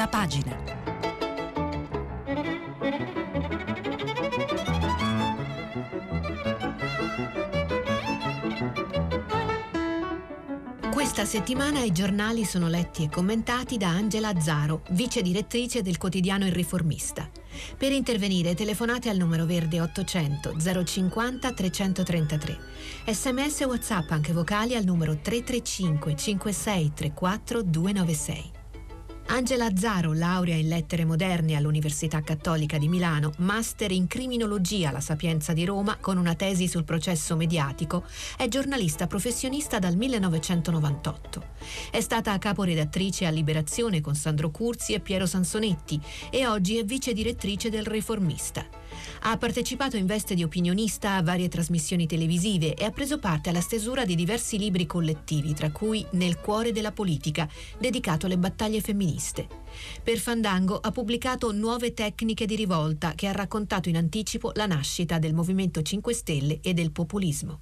prima pagina. Questa settimana i giornali sono letti e commentati da Angela Azzaro, vice direttrice del quotidiano Il Riformista. Per intervenire telefonate al numero verde 800 050 333. Sms e WhatsApp anche vocali al numero 335 56 34 296. Angela Azzaro, laurea in lettere moderne all'Università Cattolica di Milano, master in criminologia alla Sapienza di Roma con una tesi sul processo mediatico, è giornalista professionista dal 1998. È stata caporedattrice a Liberazione con Sandro Curzi e Piero Sansonetti e oggi è vice direttrice del Reformista. Ha partecipato in veste di opinionista a varie trasmissioni televisive e ha preso parte alla stesura di diversi libri collettivi, tra cui Nel cuore della politica, dedicato alle battaglie femministe. Per Fandango ha pubblicato Nuove tecniche di rivolta, che ha raccontato in anticipo la nascita del Movimento 5 Stelle e del populismo.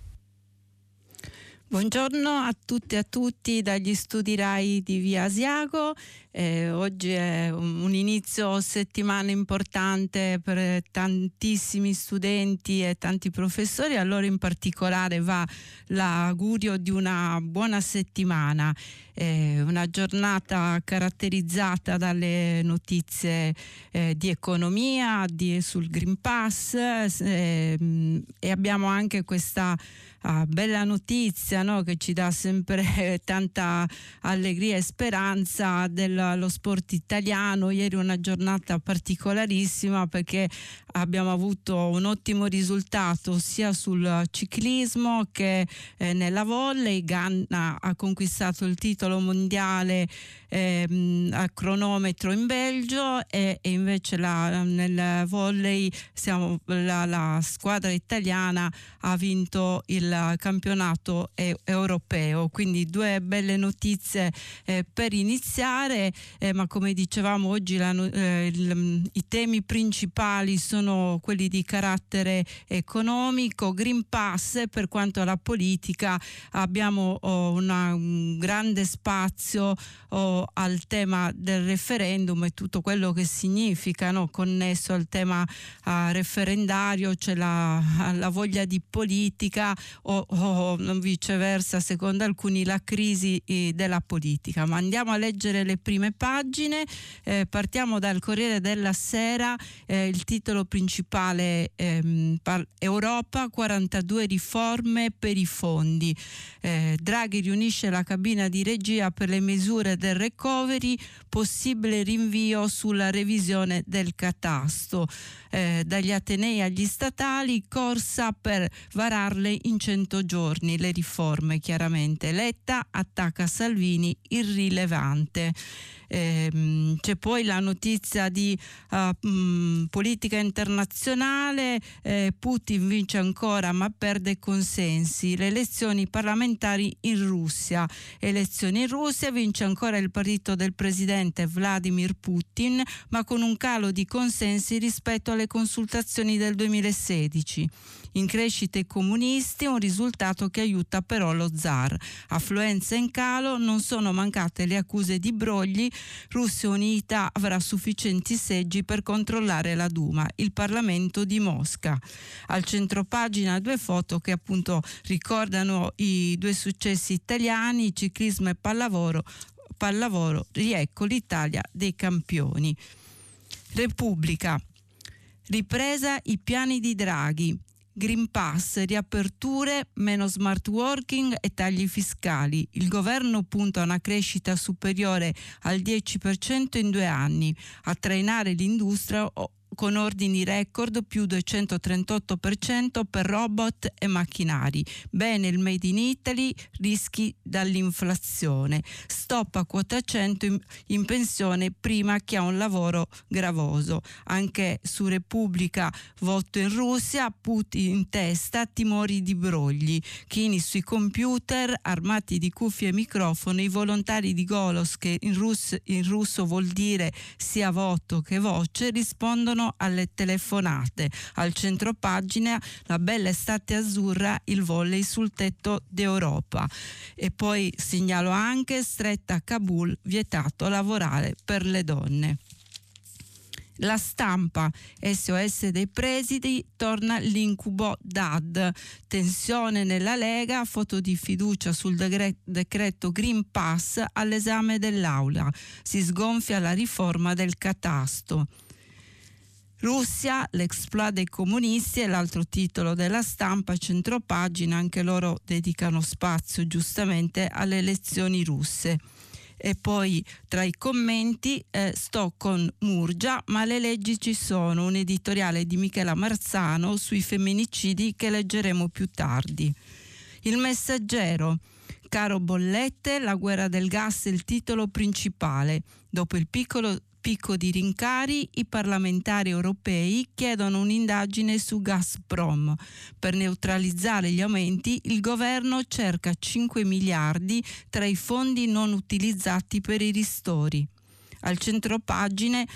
Buongiorno a tutti e a tutti dagli studi RAI di Via Asiago. Eh, oggi è un, inizio settimana importante per tantissimi studenti e tanti professori, a loro in particolare va l'augurio di una buona settimana, eh, una giornata caratterizzata dalle notizie eh, di economia, di, sul Green Pass ehm, e abbiamo anche questa ah, bella notizia no? che ci dà sempre tanta allegria e speranza dello sport italiano. Ieri una giornata particolarissima perché abbiamo avuto un ottimo risultato sia sul ciclismo che eh, nella volley. Ganna ha conquistato il titolo mondiale eh, a cronometro in Belgio e, e invece la, nel volley siamo, la, la, squadra italiana ha vinto il campionato e, europeo. Quindi due belle notizie eh, per iniziare, eh, ma come dicevamo oggi la, eh, il, i temi principali sono quelli di carattere economico, Green Pass per quanto alla politica abbiamo oh, una, un grande spazio oh, al tema del referendum e tutto quello che significa no? connesso al tema uh, referendario, c'è la, la, voglia di politica o, o viceversa secondo alcuni, la crisi eh, della politica. Ma andiamo a leggere le prime pagine. Eh, partiamo dal Corriere della Sera, eh, il titolo principale ehm, Europa, 42 riforme per i fondi. Eh, Draghi riunisce la cabina di regia per le misure del recovery, possibile rinvio sulla revisione del catasto. Eh, dagli Atenei agli statali, corsa per vararle in 100 giorni le riforme chiaramente. Letta attacca Salvini irrilevante. Eh, c'è poi la notizia di uh, mh, politica internazionale, eh, Putin vince ancora ma perde consensi, le elezioni parlamentari in Russia, elezioni in Russia, vince ancora il partito del presidente Vladimir Putin ma con un calo di consensi rispetto alle consultazioni del 2016 in crescita i comunisti, un risultato che aiuta però lo zar. Affluenza in calo, non sono mancate le accuse di brogli, Russia Unita avrà sufficienti seggi per controllare la Duma, il Parlamento di Mosca. Al centro pagina due foto che appunto ricordano i due successi italiani, ciclismo e pallavolo, pallavolo riecco l'Italia dei campioni. Repubblica. Ripresa i piani di Draghi. Green Pass, riaperture, meno smart working e tagli fiscali. Il governo punta a una crescita superiore al 10% in due anni, a trainare l'industria con ordini record più 238% per robot e macchinari. Bene il Made in Italy, rischi dall'inflazione. Stop a quota 100 in, in pensione prima che ha un lavoro gravoso. Anche su Repubblica voto in Russia, Putin in testa, timori di brogli. Chini sui computer, armati di cuffie e microfono, i volontari di Golos, che in, russ, in russo vuol dire sia voto che voce, rispondono tornano alle telefonate. Al centro pagina la bella estate azzurra, il volley sul tetto d'Europa. E poi segnalo anche stretta a Kabul, vietato lavorare per le donne. La stampa SOS dei presidi torna l'incubo DAD. Tensione nella Lega, foto di fiducia sul decreto Green Pass all'esame dell'Aula. Si sgonfia la riforma del catasto. Russia, l'exploit dei comunisti è l'altro titolo della stampa, centropagina, anche loro dedicano spazio giustamente alle elezioni russe e poi tra i commenti eh, sto con Murgia, ma le leggi ci sono, un editoriale di Michela Marzano sui femminicidi che leggeremo più tardi. Il messaggero. Caro Bollette, la guerra del gas è il titolo principale. Dopo il piccolo picco di rincari, i parlamentari europei chiedono un'indagine su Gazprom. Per neutralizzare gli aumenti, il governo cerca 5 miliardi tra i fondi non utilizzati per i ristori. Al centro pagine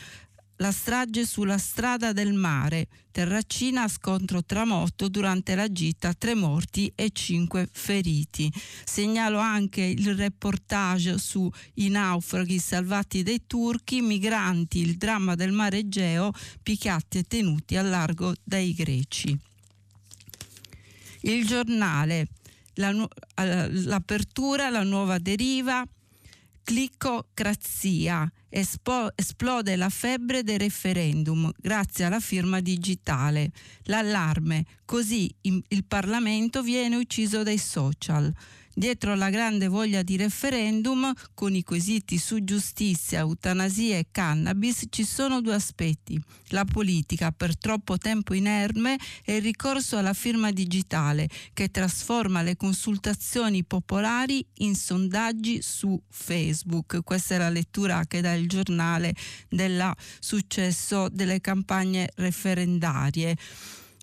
la strage sulla strada del mare, Terracina scontro tra moto durante la gita, tre morti e cinque feriti. Segnalo anche il reportage su i naufraghi salvati dai turchi, migranti, il dramma del mare Egeo, picchiati e tenuti a largo dai greci. Il giornale, la, l'apertura, la nuova deriva, clicocrazia Espo- esplode la febbre del referendum grazie alla firma digitale. L'allarme, così il Parlamento viene ucciso dai social. Dietro la grande voglia di referendum, con i quesiti su giustizia, eutanasia e cannabis, ci sono due aspetti. La politica, per troppo tempo inerme, e il ricorso alla firma digitale, che trasforma le consultazioni popolari in sondaggi su Facebook. Questa è la lettura che dà il giornale del successo delle campagne referendarie.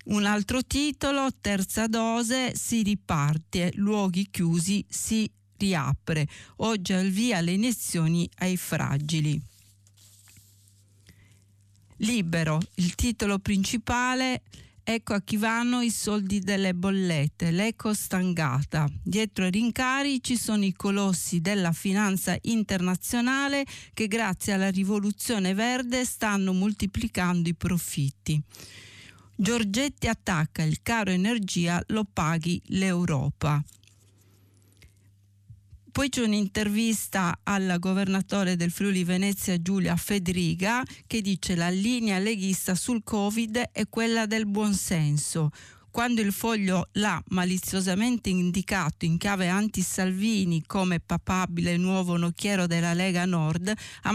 Un altro titolo, terza dose, si riparte, luoghi chiusi si riapre. Oggi al via le iniezioni ai fragili. Libero, il titolo principale, ecco a chi vanno i soldi delle bollette, l'eco stangata. Dietro ai rincari ci sono i colossi della finanza internazionale che grazie alla rivoluzione verde stanno moltiplicando i profitti. Giorgetti attacca il caro energia, lo paghi l'Europa. Poi c'è un'intervista al governatore del Friuli Venezia Giulia Federiga che dice la linea leghista sul Covid è quella del buonsenso quando il foglio l'ha maliziosamente indicato in chiave anti-Salvini come papabile nuovo nocchiero della Lega Nord, a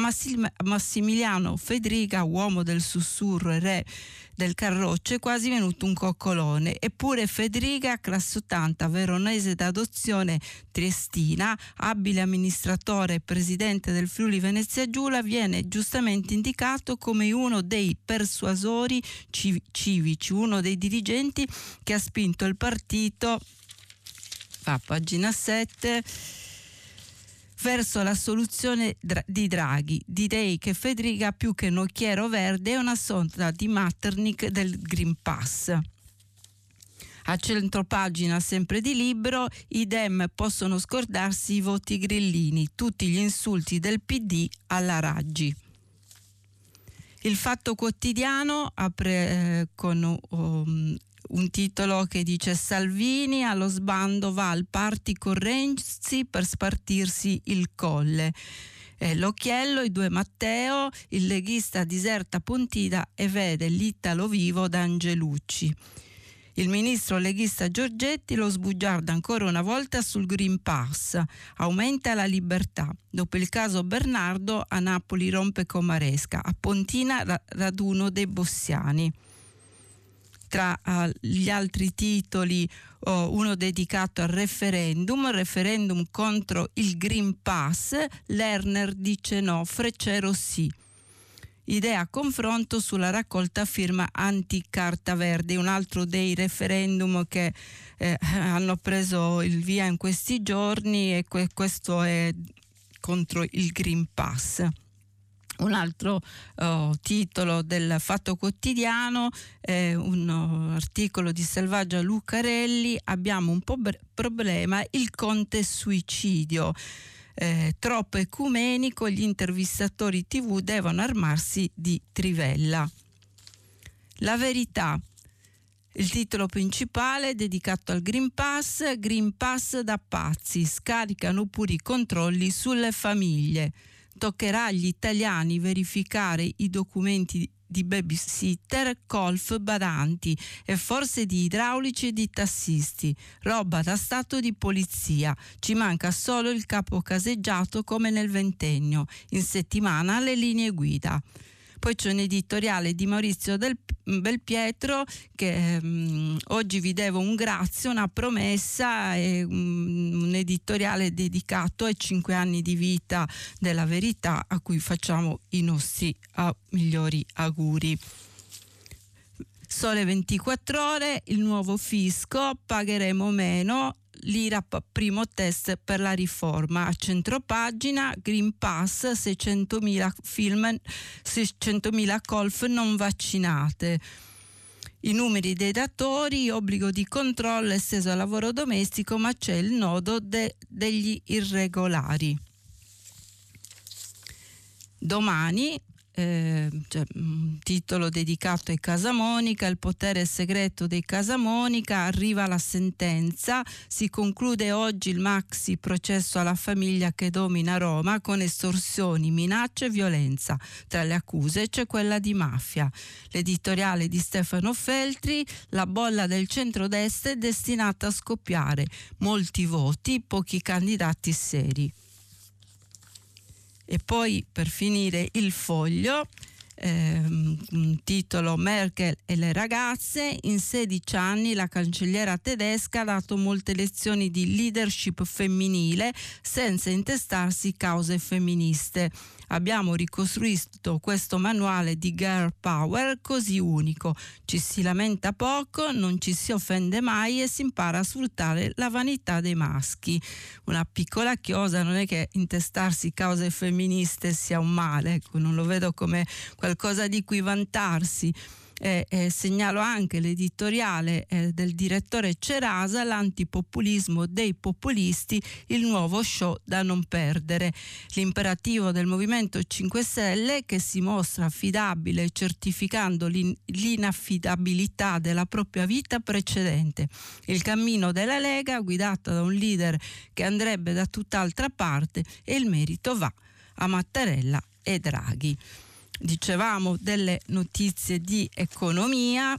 Massimiliano Federica, uomo del sussurro e re del Carroccio è quasi venuto un coccolone. Eppure Federica, classe 80, veronese d'adozione triestina, abile amministratore e presidente del Friuli Venezia Giulia, viene giustamente indicato come uno dei persuasori civici, uno dei dirigenti che ha spinto il partito, a pagina 7, verso la soluzione di Draghi. Direi che Federica più che nocchiero verde è una sonda di Matternick del Green Pass. A centropagina sempre di libro, i Dem possono scordarsi i voti grillini, tutti gli insulti del PD alla Raggi. Il Fatto Quotidiano apre eh, con um, un titolo che dice Salvini allo sbando va al party con Renzi per spartirsi il colle. Eh, l'occhiello, i due Matteo, il leghista diserta Pontida e vede l'Italo vivo da Angelucci. Il ministro leghista Giorgetti lo sbugiarda ancora una volta sul Green Pass, aumenta la libertà. Dopo il caso Bernardo a Napoli rompe Comaresca, a Pontina raduno dei bossiani tra uh, gli altri titoli uh, uno dedicato al referendum, referendum contro il Green Pass, Lerner dice no, Freccero sì. Idea confronto sulla raccolta firma anti-carta verde, un altro dei referendum che eh, hanno preso il via in questi giorni e que- questo è contro il Green Pass. Un altro uh, titolo del Fatto Quotidiano, eh, un uh, articolo di Selvaggia Lucarelli, abbiamo un po' bre- problema, il conte suicidio. Eh, troppo ecumenico, gli intervistatori tv devono armarsi di trivella. La verità. Il titolo principale dedicato al Green Pass, Green Pass da pazzi, scaricano pure i controlli sulle famiglie toccherà agli italiani verificare i documenti di babysitter, golf, badanti e forse di idraulici e di tassisti, roba da stato di polizia. Ci manca solo il capo caseggiato come nel ventennio, in settimana le linee guida. Poi c'è un editoriale di Maurizio Del Belpietro che um, oggi vi devo un grazie, una promessa e um, un editoriale dedicato ai cinque anni di vita della verità a cui facciamo i nostri uh, migliori auguri. Sole 24 ore, il nuovo fisco, pagheremo meno, l'IRAP primo test per la riforma. A centropagina Green Pass 600.000 film, 600.000 colf non vaccinate. I numeri dei datori, obbligo di controllo esteso al lavoro domestico, ma c'è il nodo de, degli irregolari. Domani eh, cioè, un titolo dedicato ai Casamonica, il potere segreto dei Casamonica, arriva la sentenza, si conclude oggi il maxi processo alla famiglia che domina Roma con estorsioni, minacce e violenza. Tra le accuse c'è quella di mafia. L'editoriale di Stefano Feltri, la bolla del centrodestra è destinata a scoppiare, molti voti, pochi candidati seri. E poi per finire il foglio, ehm, titolo Merkel e le ragazze, in 16 anni la cancelliera tedesca ha dato molte lezioni di leadership femminile senza intestarsi cause femministe abbiamo ricostruito questo manuale di Girl Power così unico. Ci si lamenta poco, non ci si offende mai e si impara a sfruttare la vanità dei maschi. Una piccola chiosa non è che intestarsi cause femministe sia un male, ecco, non lo vedo come qualcosa di cui vantarsi eh, eh, segnalo anche l'editoriale eh, del direttore Cerasa, l'antipopulismo dei populisti, il nuovo show da non perdere. L'imperativo del Movimento 5 Stelle che si mostra affidabile certificando l'in- l'inaffidabilità della propria vita precedente. Il cammino della Lega guidato da un leader che andrebbe da tutt'altra parte e il merito va a Mattarella e Draghi dicevamo delle notizie di economia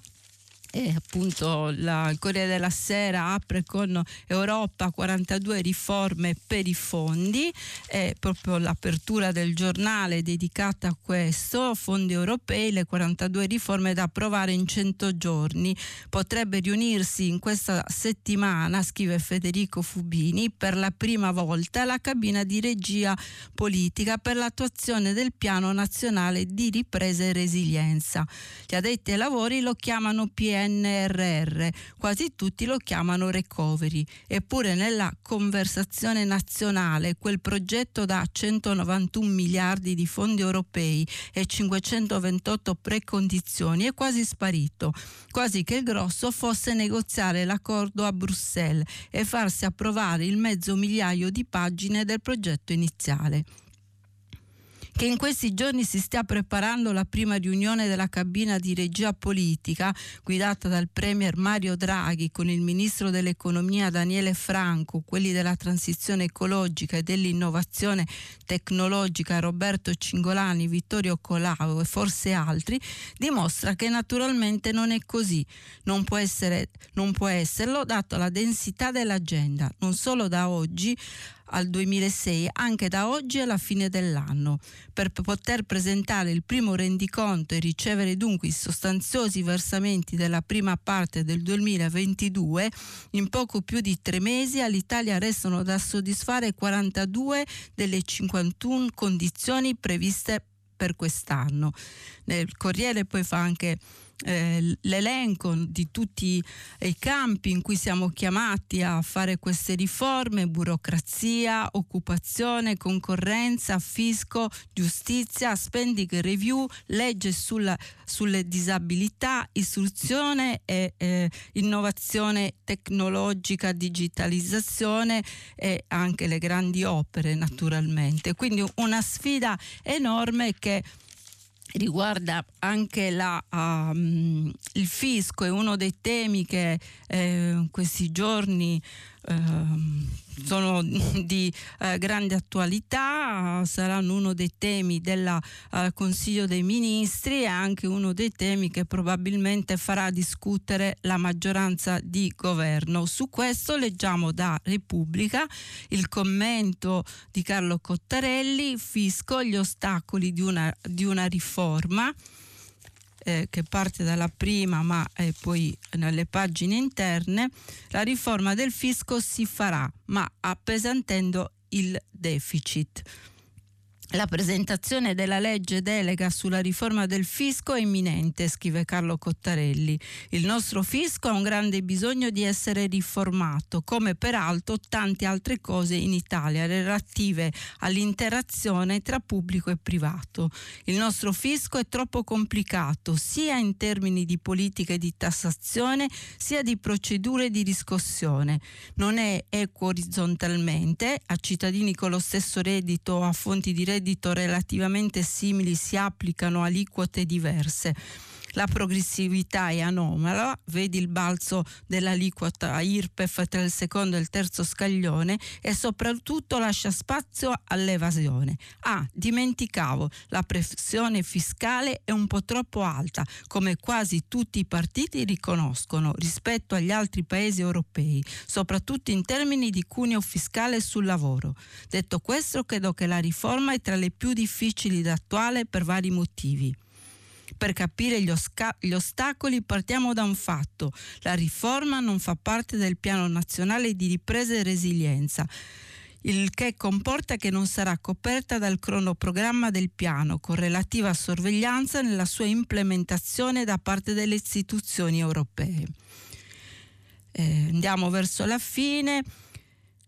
e appunto la, il Corriere della Sera apre con Europa 42 riforme per i fondi, è proprio l'apertura del giornale dedicata a questo, fondi europei, le 42 riforme da approvare in 100 giorni. Potrebbe riunirsi in questa settimana, scrive Federico Fubini, per la prima volta la cabina di regia politica per l'attuazione del piano nazionale di ripresa e resilienza. Gli addetti ai lavori lo chiamano PN PNRR, quasi tutti lo chiamano recovery, eppure nella conversazione nazionale quel progetto da 191 miliardi di fondi europei e 528 precondizioni è quasi sparito, quasi che il grosso fosse negoziare l'accordo a Bruxelles e farsi approvare il mezzo migliaio di pagine del progetto iniziale che in questi giorni si stia preparando la prima riunione della cabina di regia politica guidata dal Premier Mario Draghi con il Ministro dell'Economia Daniele Franco, quelli della transizione ecologica e dell'innovazione tecnologica Roberto Cingolani, Vittorio Colau e forse altri, dimostra che naturalmente non è così. Non può, essere, non può esserlo dato la densità dell'agenda, non solo da oggi al 2006 anche da oggi alla fine dell'anno. Per poter presentare il primo rendiconto e ricevere dunque i sostanziosi versamenti della prima parte del 2022, in poco più di tre mesi all'Italia restano da soddisfare 42 delle 51 condizioni previste per quest'anno. Nel Corriere poi fa anche eh, l'elenco di tutti i campi in cui siamo chiamati a fare queste riforme, burocrazia, occupazione, concorrenza, fisco, giustizia, spending review, legge sulla, sulle disabilità, istruzione e eh, innovazione tecnologica, digitalizzazione e anche le grandi opere naturalmente. Quindi una sfida enorme che riguarda anche la, um, il fisco, è uno dei temi che eh, questi giorni sono di eh, grande attualità, saranno uno dei temi del eh, Consiglio dei Ministri e anche uno dei temi che probabilmente farà discutere la maggioranza di governo. Su questo leggiamo da Repubblica il commento di Carlo Cottarelli, fisco, gli ostacoli di una, di una riforma eh, che parte dalla prima ma eh, poi nelle pagine interne, la riforma del fisco si farà ma appesantendo il deficit. La presentazione della legge delega sulla riforma del fisco è imminente, scrive Carlo Cottarelli. Il nostro fisco ha un grande bisogno di essere riformato, come peraltro tante altre cose in Italia relative all'interazione tra pubblico e privato. Il nostro fisco è troppo complicato, sia in termini di politica di tassazione, sia di procedure di riscossione. Non è equo orizzontalmente a cittadini con lo stesso reddito o a fonti di reddito reddito relativamente simili si applicano aliquote diverse. La progressività è anomala, vedi il balzo dell'aliquota IRPEF tra il secondo e il terzo scaglione e soprattutto lascia spazio all'evasione. Ah, dimenticavo, la pressione fiscale è un po' troppo alta, come quasi tutti i partiti riconoscono rispetto agli altri paesi europei, soprattutto in termini di cuneo fiscale sul lavoro. Detto questo, credo che la riforma è tra le più difficili da attuare per vari motivi. Per capire gli, osca- gli ostacoli partiamo da un fatto. La riforma non fa parte del piano nazionale di ripresa e resilienza il che comporta che non sarà coperta dal cronoprogramma del piano con relativa sorveglianza nella sua implementazione da parte delle istituzioni europee. Eh, andiamo verso la fine.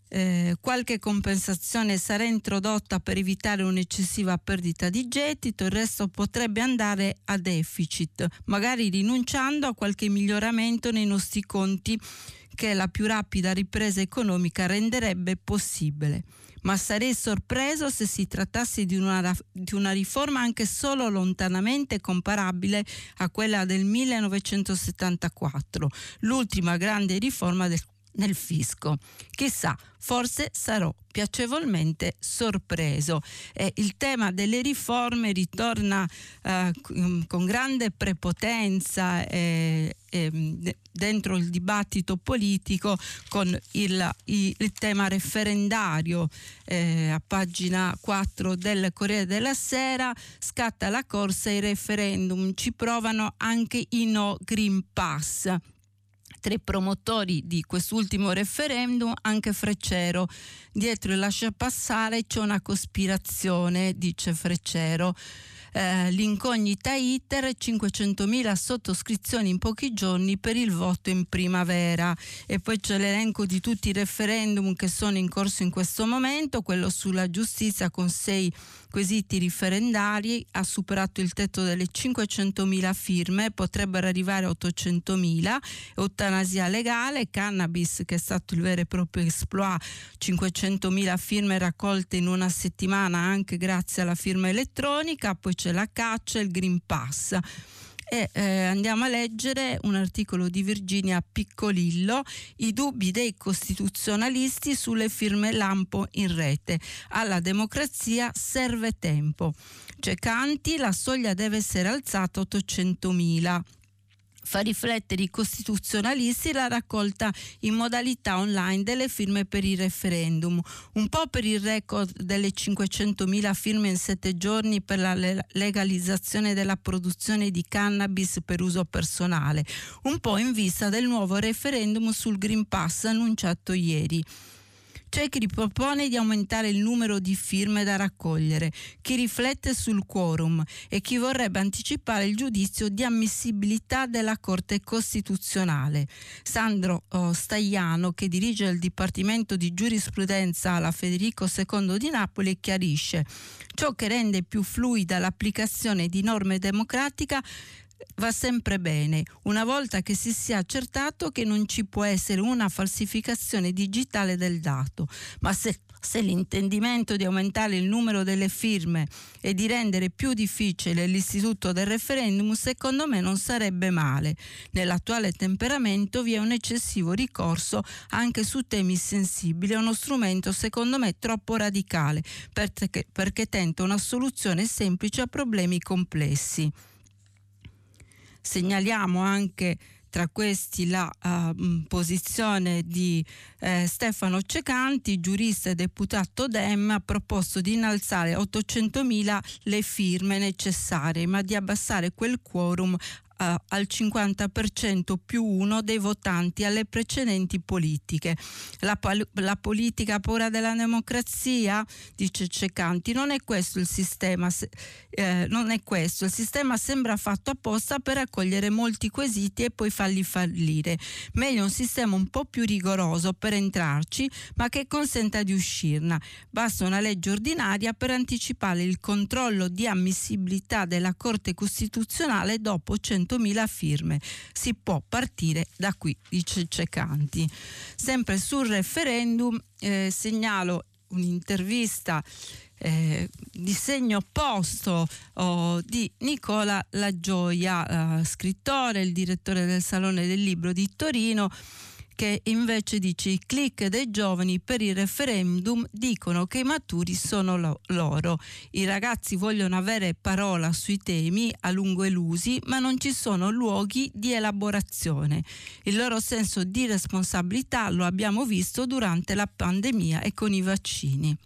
Eh, qualche compensazione sarà introdotta per evitare un'eccessiva perdita di gettito, il resto potrebbe andare a deficit, magari rinunciando a qualche miglioramento nei nostri conti che la più rapida ripresa economica renderebbe possibile. Ma sarei sorpreso se si trattasse di una, di una riforma anche solo lontanamente comparabile a quella del 1974, l'ultima grande riforma del nel fisco. Chissà, forse sarò piacevolmente sorpreso. Eh, il tema delle riforme ritorna eh, con grande prepotenza eh, dentro il dibattito politico con il, il, il tema referendario. Eh, a pagina 4 del Corriere della Sera scatta la corsa ai referendum, ci provano anche i no Green Pass tra i promotori di quest'ultimo referendum anche Freccero. Dietro il lascia passare c'è una cospirazione, dice Freccero eh, l'incognita iter 500.000 sottoscrizioni in pochi giorni per il voto in primavera e poi c'è l'elenco di tutti i referendum che sono in corso in questo momento, quello sulla giustizia con sei quesiti referendari ha superato il tetto delle 500.000 firme, potrebbero arrivare a 800.000, eutanasia legale, cannabis che è stato il vero e proprio exploit, 500.000 firme raccolte in una settimana anche grazie alla firma elettronica, poi c'è la caccia, il Green Pass e eh, andiamo a leggere un articolo di Virginia Piccolillo, i dubbi dei costituzionalisti sulle firme lampo in rete. Alla democrazia serve tempo. C'è Canti, la soglia deve essere alzata a 800.000 fa riflettere i costituzionalisti la raccolta in modalità online delle firme per il referendum, un po' per il record delle 500.000 firme in sette giorni per la legalizzazione della produzione di cannabis per uso personale, un po' in vista del nuovo referendum sul Green Pass annunciato ieri. C'è chi propone di aumentare il numero di firme da raccogliere, chi riflette sul quorum e chi vorrebbe anticipare il giudizio di ammissibilità della Corte Costituzionale. Sandro oh, Stagliano, che dirige il Dipartimento di Giurisprudenza alla Federico II di Napoli, chiarisce ciò che rende più fluida l'applicazione di norme democratiche va sempre bene, una volta che si sia accertato che non ci può essere una falsificazione digitale del dato, ma se se l'intendimento di aumentare il numero delle firme e di rendere più difficile l'istituto del referendum, secondo me non sarebbe male. Nell'attuale temperamento vi è un eccessivo ricorso anche su temi sensibili, è uno strumento secondo me troppo radicale perché, perché tenta una soluzione semplice a problemi complessi. Segnaliamo anche tra questi la uh, posizione di eh, Stefano Cecanti, giurista e deputato Dem, ha proposto di innalzare 800.000 le firme necessarie, ma di abbassare quel quorum uh, al 50% più uno dei votanti alle precedenti politiche. La, la politica ha paura della democrazia, dice Cecanti, non è questo il sistema, eh, non è questo, il sistema sembra fatto apposta per accogliere molti quesiti e poi farli fallire. Meglio un sistema un po' più rigoroso per entrarci, ma che consenta di uscirne. Basta una legge ordinaria per anticipare il controllo di ammissibilità della Corte Costituzionale dopo 100 100.000 firme. Si può partire da qui, dice Cecanti. Sempre sul referendum eh, segnalo un'intervista eh, di segno opposto oh, di Nicola Lagioia, eh, scrittore, il direttore del Salone del Libro di Torino che invece dice i click dei giovani per il referendum dicono che i maturi sono lo- loro. I ragazzi vogliono avere parola sui temi a lungo elusi, ma non ci sono luoghi di elaborazione. Il loro senso di responsabilità lo abbiamo visto durante la pandemia e con i vaccini.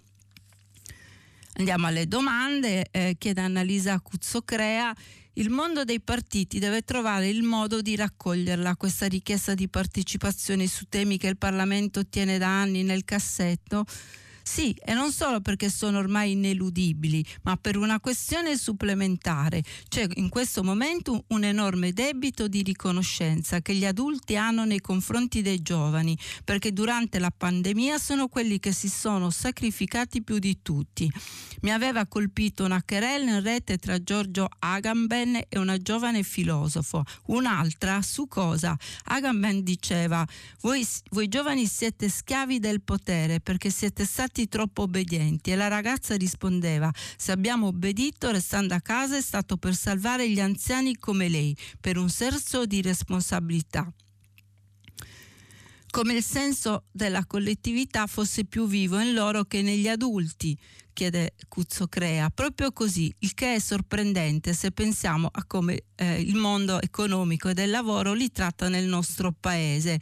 Andiamo alle domande, eh, chiede Annalisa Cuzzocrea il mondo dei partiti deve trovare il modo di raccoglierla questa richiesta di partecipazione su temi che il Parlamento tiene da anni nel cassetto sì, e non solo perché sono ormai ineludibili, ma per una questione supplementare. C'è in questo momento un enorme debito di riconoscenza che gli adulti hanno nei confronti dei giovani, perché durante la pandemia sono quelli che si sono sacrificati più di tutti. Mi aveva colpito una querella in rete tra Giorgio Agamben e una giovane filosofo. Un'altra su cosa? Agamben diceva: voi, voi giovani siete schiavi del potere perché siete stati stati troppo obbedienti. E la ragazza rispondeva se abbiamo obbedito restando a casa è stato per salvare gli anziani come lei, per un senso di responsabilità. Come il senso della collettività fosse più vivo in loro che negli adulti, chiede Cuzzo Crea. Proprio così, il che è sorprendente se pensiamo a come eh, il mondo economico e del lavoro li tratta nel nostro paese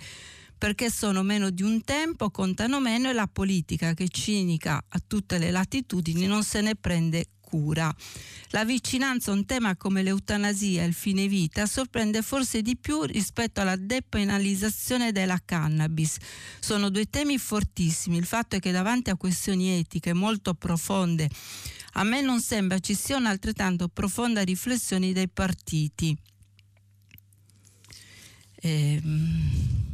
perché sono meno di un tempo, contano meno e la politica che cinica a tutte le latitudini non se ne prende cura. La vicinanza a un tema come l'eutanasia e il fine vita sorprende forse di più rispetto alla depenalizzazione della cannabis. Sono due temi fortissimi. Il fatto è che davanti a questioni etiche molto profonde, a me non sembra ci sia un'altrettanto profonda riflessione dei partiti. Ehm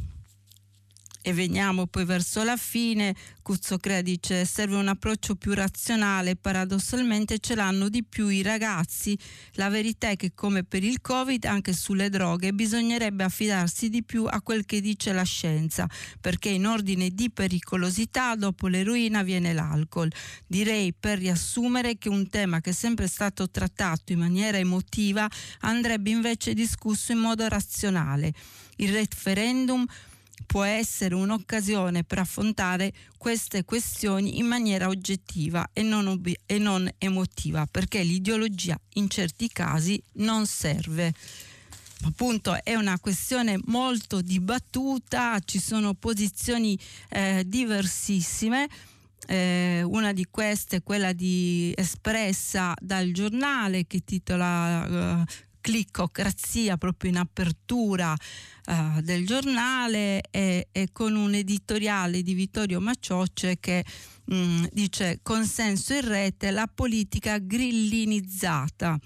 e veniamo poi verso la fine, Cuzzocrea dice serve un approccio più razionale, paradossalmente ce l'hanno di più i ragazzi, la verità è che come per il Covid anche sulle droghe bisognerebbe affidarsi di più a quel che dice la scienza, perché in ordine di pericolosità dopo l'eroina viene l'alcol. Direi per riassumere che un tema che è sempre stato trattato in maniera emotiva andrebbe invece discusso in modo razionale. Il referendum può essere un'occasione per affrontare queste questioni in maniera oggettiva e non, ob- e non emotiva, perché l'ideologia in certi casi non serve appunto è una questione molto dibattuta, ci sono posizioni eh, diversissime. Eh, una di queste è quella di espressa dal giornale che titola eh, cliccocrazia proprio in apertura uh, del giornale e, e, con un editoriale di Vittorio Maciocce che mh, mm, dice consenso in rete la politica grillinizzata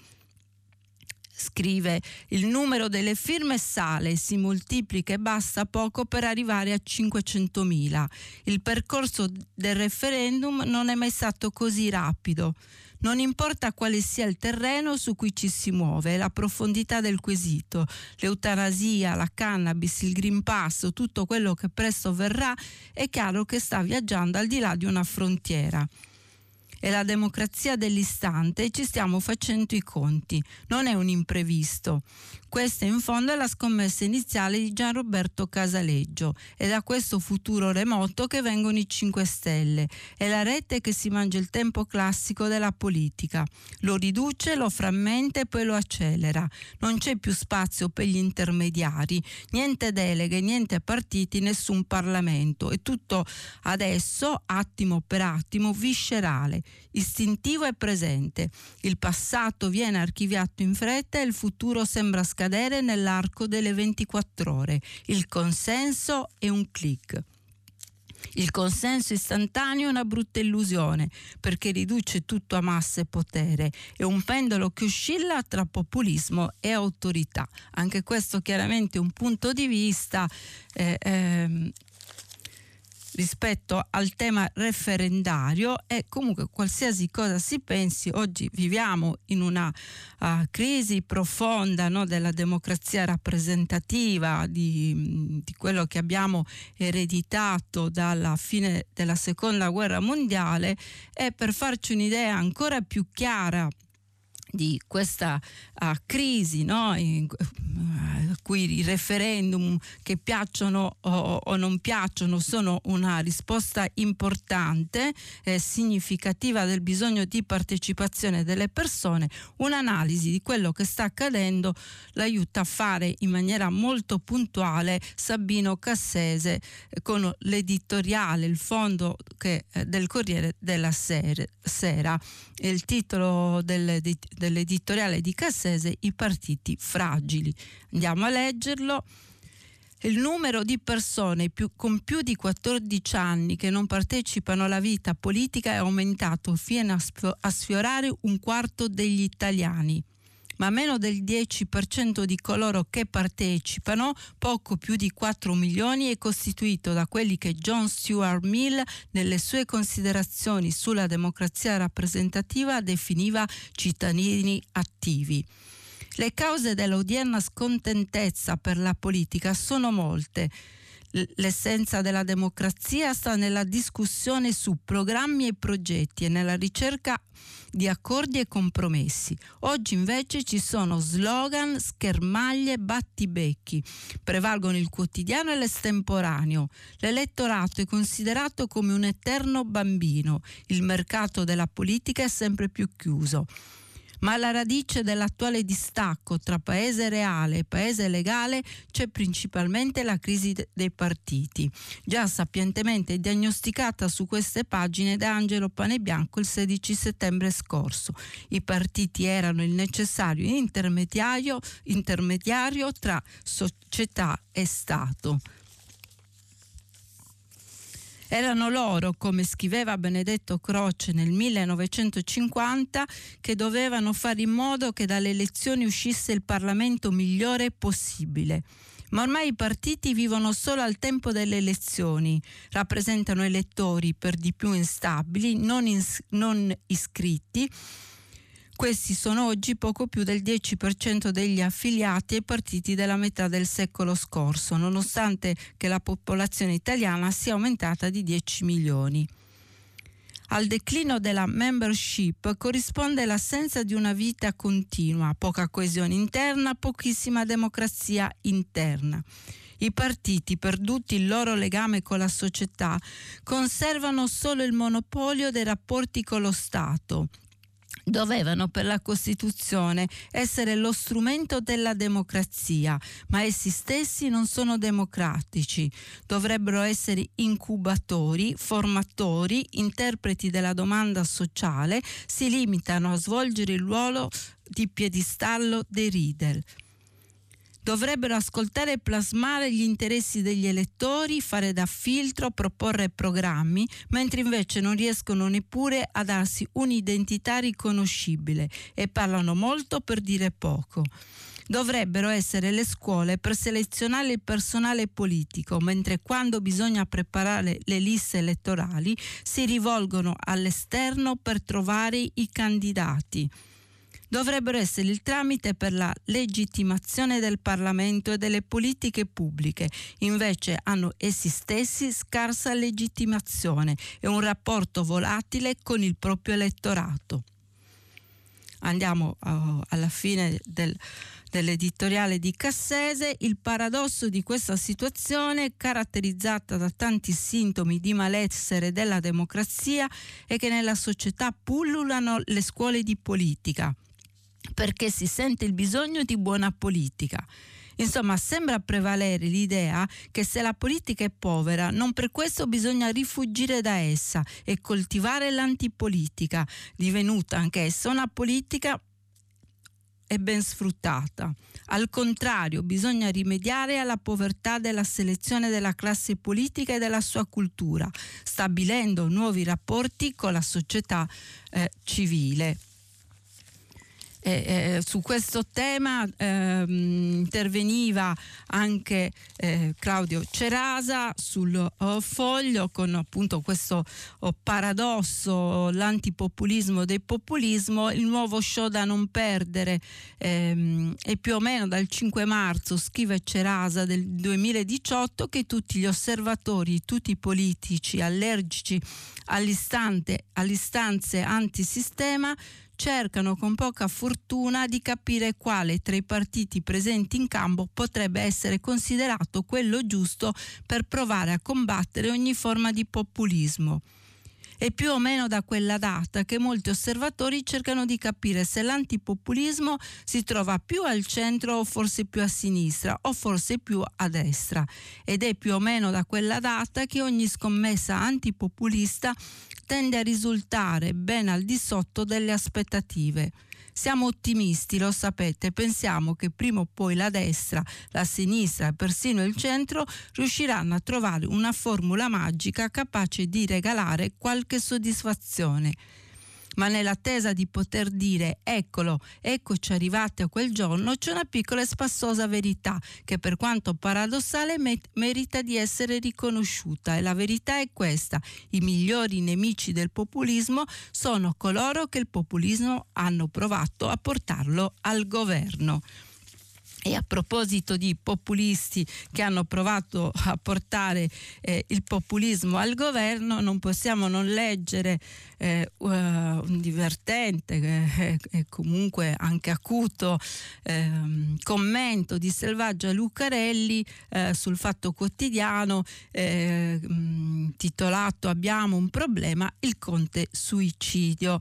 scrive il numero delle firme sale, si moltiplica e basta poco per arrivare a 500.000. Il percorso del referendum non è mai stato così rapido. Non importa quale sia il terreno su cui ci si muove, la profondità del quesito, l'eutanasia, la cannabis, il Green Pass, tutto quello che presto verrà, è chiaro che sta viaggiando al di là di una frontiera è la democrazia dell'istante e ci stiamo facendo i conti. Non è un imprevisto. Questa in fondo è la scommessa iniziale di Gianroberto Casaleggio. È da questo futuro remoto che vengono i 5 Stelle. È la rete che si mangia il tempo classico della politica. Lo riduce, lo frammenta e poi lo accelera. Non c'è più spazio per gli intermediari, niente deleghe, niente partiti, nessun Parlamento. È tutto adesso, attimo per attimo, viscerale, istintivo e presente. Il passato viene archiviato in fretta e il futuro sembra scadere nell'arco delle 24 ore. Il consenso è un clic. Il consenso istantaneo è una brutta illusione perché riduce tutto a massa e potere. È un pendolo che oscilla tra populismo e autorità. Anche questo chiaramente è un punto di vista eh, eh, rispetto al tema referendario e comunque qualsiasi cosa si pensi, oggi viviamo in una uh, crisi profonda no, della democrazia rappresentativa, di, di, quello che abbiamo ereditato dalla fine della seconda guerra mondiale. E per farci un'idea ancora più chiara di questa uh, crisi no? in uh, cui i referendum che piacciono o, o, non piacciono sono una risposta importante e significativa del bisogno di partecipazione delle persone, un'analisi di quello che sta accadendo l'aiuta a fare in maniera molto puntuale Sabino Cassese eh, con l'editoriale, il fondo che, eh, del Corriere della Sera. Il titolo del, dell'editoriale di Cassese I partiti fragili. Andiamo a leggerlo. Il numero di persone più, con più di 14 anni che non partecipano alla vita politica è aumentato fino a sfiorare un quarto degli italiani ma meno del 10% di coloro che partecipano, poco più di 4 milioni, è costituito da quelli che John Stuart Mill nelle sue considerazioni sulla democrazia rappresentativa definiva cittadini attivi. Le cause dell'odierna scontentezza per la politica sono molte. L'essenza della democrazia sta nella discussione su programmi e progetti e nella ricerca di accordi e compromessi. Oggi invece ci sono slogan, schermaglie, battibecchi. Prevalgono il quotidiano e l'estemporaneo. L'elettorato è considerato come un eterno bambino. Il mercato della politica è sempre più chiuso ma alla radice dell'attuale distacco tra paese reale e paese legale c'è principalmente la crisi dei partiti, già sapientemente diagnosticata su queste pagine da Angelo Panebianco il 16 settembre scorso. I partiti erano il necessario intermediario, intermediario tra società e Stato. Erano loro, come scriveva Benedetto Croce nel 1950, che dovevano fare in modo che dalle elezioni uscisse il Parlamento migliore possibile. Ma ormai i partiti vivono solo al tempo delle elezioni, rappresentano elettori per di più instabili, non, ins- non iscritti questi sono oggi poco più del 10% degli affiliati ai partiti della metà del secolo scorso, nonostante che la popolazione italiana sia aumentata di 10 milioni. Al declino della membership corrisponde l'assenza di una vita continua, poca coesione interna, pochissima democrazia interna. I partiti, perduti il loro legame con la società, conservano solo il monopolio dei rapporti con lo Stato dovevano per la Costituzione essere lo strumento della democrazia, ma essi stessi non sono democratici. Dovrebbero essere incubatori, formatori, interpreti della domanda sociale, si limitano a svolgere il ruolo di piedistallo dei Riedel dovrebbero ascoltare e plasmare gli interessi degli elettori, fare da filtro, proporre programmi, mentre invece non riescono neppure a darsi un'identità riconoscibile e parlano molto per dire poco. Dovrebbero essere le scuole per selezionare il personale politico, mentre quando bisogna preparare le liste elettorali si rivolgono all'esterno per trovare i candidati dovrebbero essere il tramite per la legittimazione del Parlamento e delle politiche pubbliche, invece hanno essi stessi scarsa legittimazione e un rapporto volatile con il proprio elettorato. Andiamo uh, alla fine del, dell'editoriale di Cassese, il paradosso di questa situazione, caratterizzata da tanti sintomi di malessere della democrazia, è che nella società pullulano le scuole di politica perché si sente il bisogno di buona politica. Insomma, sembra prevalere l'idea che se la politica è povera, non per questo bisogna rifugire da essa e coltivare l'antipolitica, divenuta anch'essa una politica e ben sfruttata. Al contrario, bisogna rimediare alla povertà della selezione della classe politica e della sua cultura, stabilendo nuovi rapporti con la società eh, civile. Eh, eh, su questo tema ehm, interveniva anche eh, Claudio Cerasa sul uh, foglio con appunto questo uh, paradosso, l'antipopulismo del populismo, il nuovo show da non perdere ehm, e più o meno dal 5 marzo scrive Cerasa del 2018 che tutti gli osservatori, tutti i politici allergici all'istante, alle istanze antisistema cercano con poca fortuna di capire quale tra i partiti presenti in campo potrebbe essere considerato quello giusto per provare a combattere ogni forma di populismo. È più o meno da quella data che molti osservatori cercano di capire se l'antipopulismo si trova più al centro o forse più a sinistra o forse più a destra. Ed è più o meno da quella data che ogni scommessa antipopulista tende a risultare ben al di sotto delle aspettative. Siamo ottimisti, lo sapete, pensiamo che prima o poi la destra, la sinistra e persino il centro riusciranno a trovare una formula magica capace di regalare qualche soddisfazione ma nell'attesa di poter dire eccolo, eccoci arrivati a quel giorno, c'è una piccola e spassosa verità che per quanto paradossale met- merita di essere riconosciuta e la verità è questa, i migliori nemici del populismo sono coloro che il populismo hanno provato a portarlo al governo. E a proposito di populisti che hanno provato a portare eh, il populismo al governo, non possiamo non leggere eh, un divertente e comunque anche acuto eh, commento di Selvaggia Lucarelli eh, sul Fatto Quotidiano eh, titolato Abbiamo un problema, il conte suicidio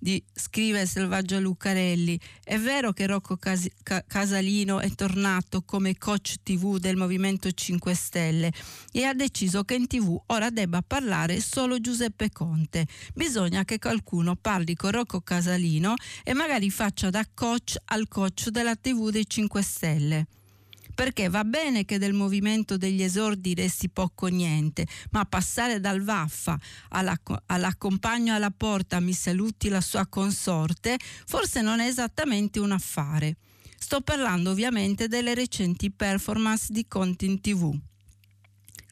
di scrive Selvaggio Lucarelli. È vero che Rocco Cas- Casalino è tornato come coach TV del Movimento 5 Stelle e ha deciso che in TV ora debba parlare solo Giuseppe Conte. Bisogna che qualcuno parli con Rocco Casalino e magari faccia da coach al coach della TV dei 5 Stelle perché va bene che del movimento degli esordi resti poco o niente, ma passare dal Vaffa alla, all'accompagno alla porta mi saluti la sua consorte forse non è esattamente un affare. Sto parlando ovviamente delle recenti performance di Conte in tv.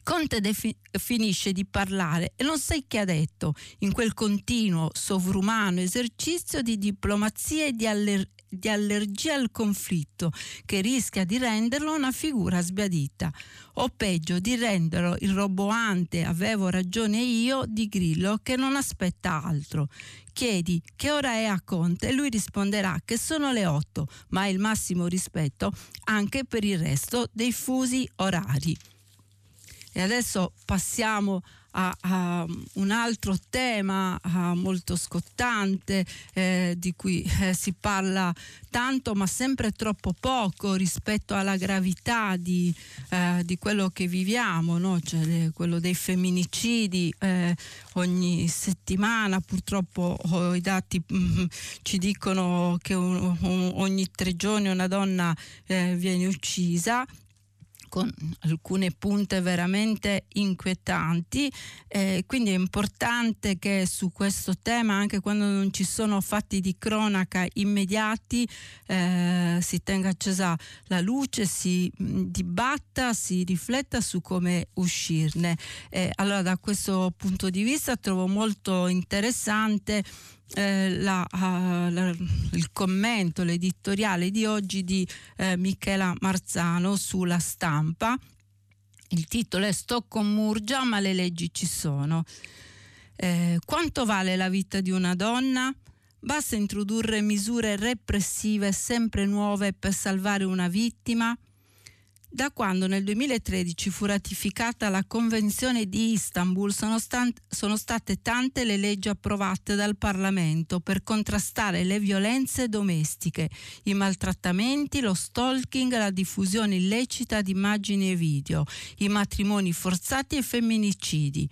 Conte defi- finisce di parlare e non sai che ha detto in quel continuo sovrumano esercizio di diplomazia e di, aller- di allergia al conflitto che rischia di renderlo una figura sbiadita o peggio di renderlo il roboante avevo ragione io di Grillo che non aspetta altro. Chiedi che ora è a Conte e lui risponderà che sono le 8, ma il massimo rispetto anche per il resto dei fusi orari. E adesso passiamo a, a un altro tema a, molto scottante eh, di cui eh, si parla tanto ma sempre troppo poco rispetto alla gravità di, eh, di quello che viviamo, no? cioè, le, quello dei femminicidi eh, ogni settimana purtroppo oh, i dati mm, ci dicono che un, un, ogni tre giorni una donna eh, viene uccisa con alcune punte veramente inquietanti, eh, quindi è importante che su questo tema, anche quando non ci sono fatti di cronaca immediati, eh, si tenga accesa la luce, si mh, dibatta, si rifletta su come uscirne. Eh, allora da questo punto di vista trovo molto interessante eh, la, uh, la, il commento, l'editoriale di oggi di eh, Michela Marzano sulla stampa. Il titolo è Sto con Murgia, ma le leggi ci sono. Eh, quanto vale la vita di una donna? Basta introdurre misure repressive sempre nuove per salvare una vittima? Da quando nel 2013 fu ratificata la Convenzione di Istanbul sono, stant- sono, state tante le leggi approvate dal Parlamento per contrastare le violenze domestiche, i maltrattamenti, lo stalking, la diffusione illecita di immagini e video, i matrimoni forzati e femminicidi.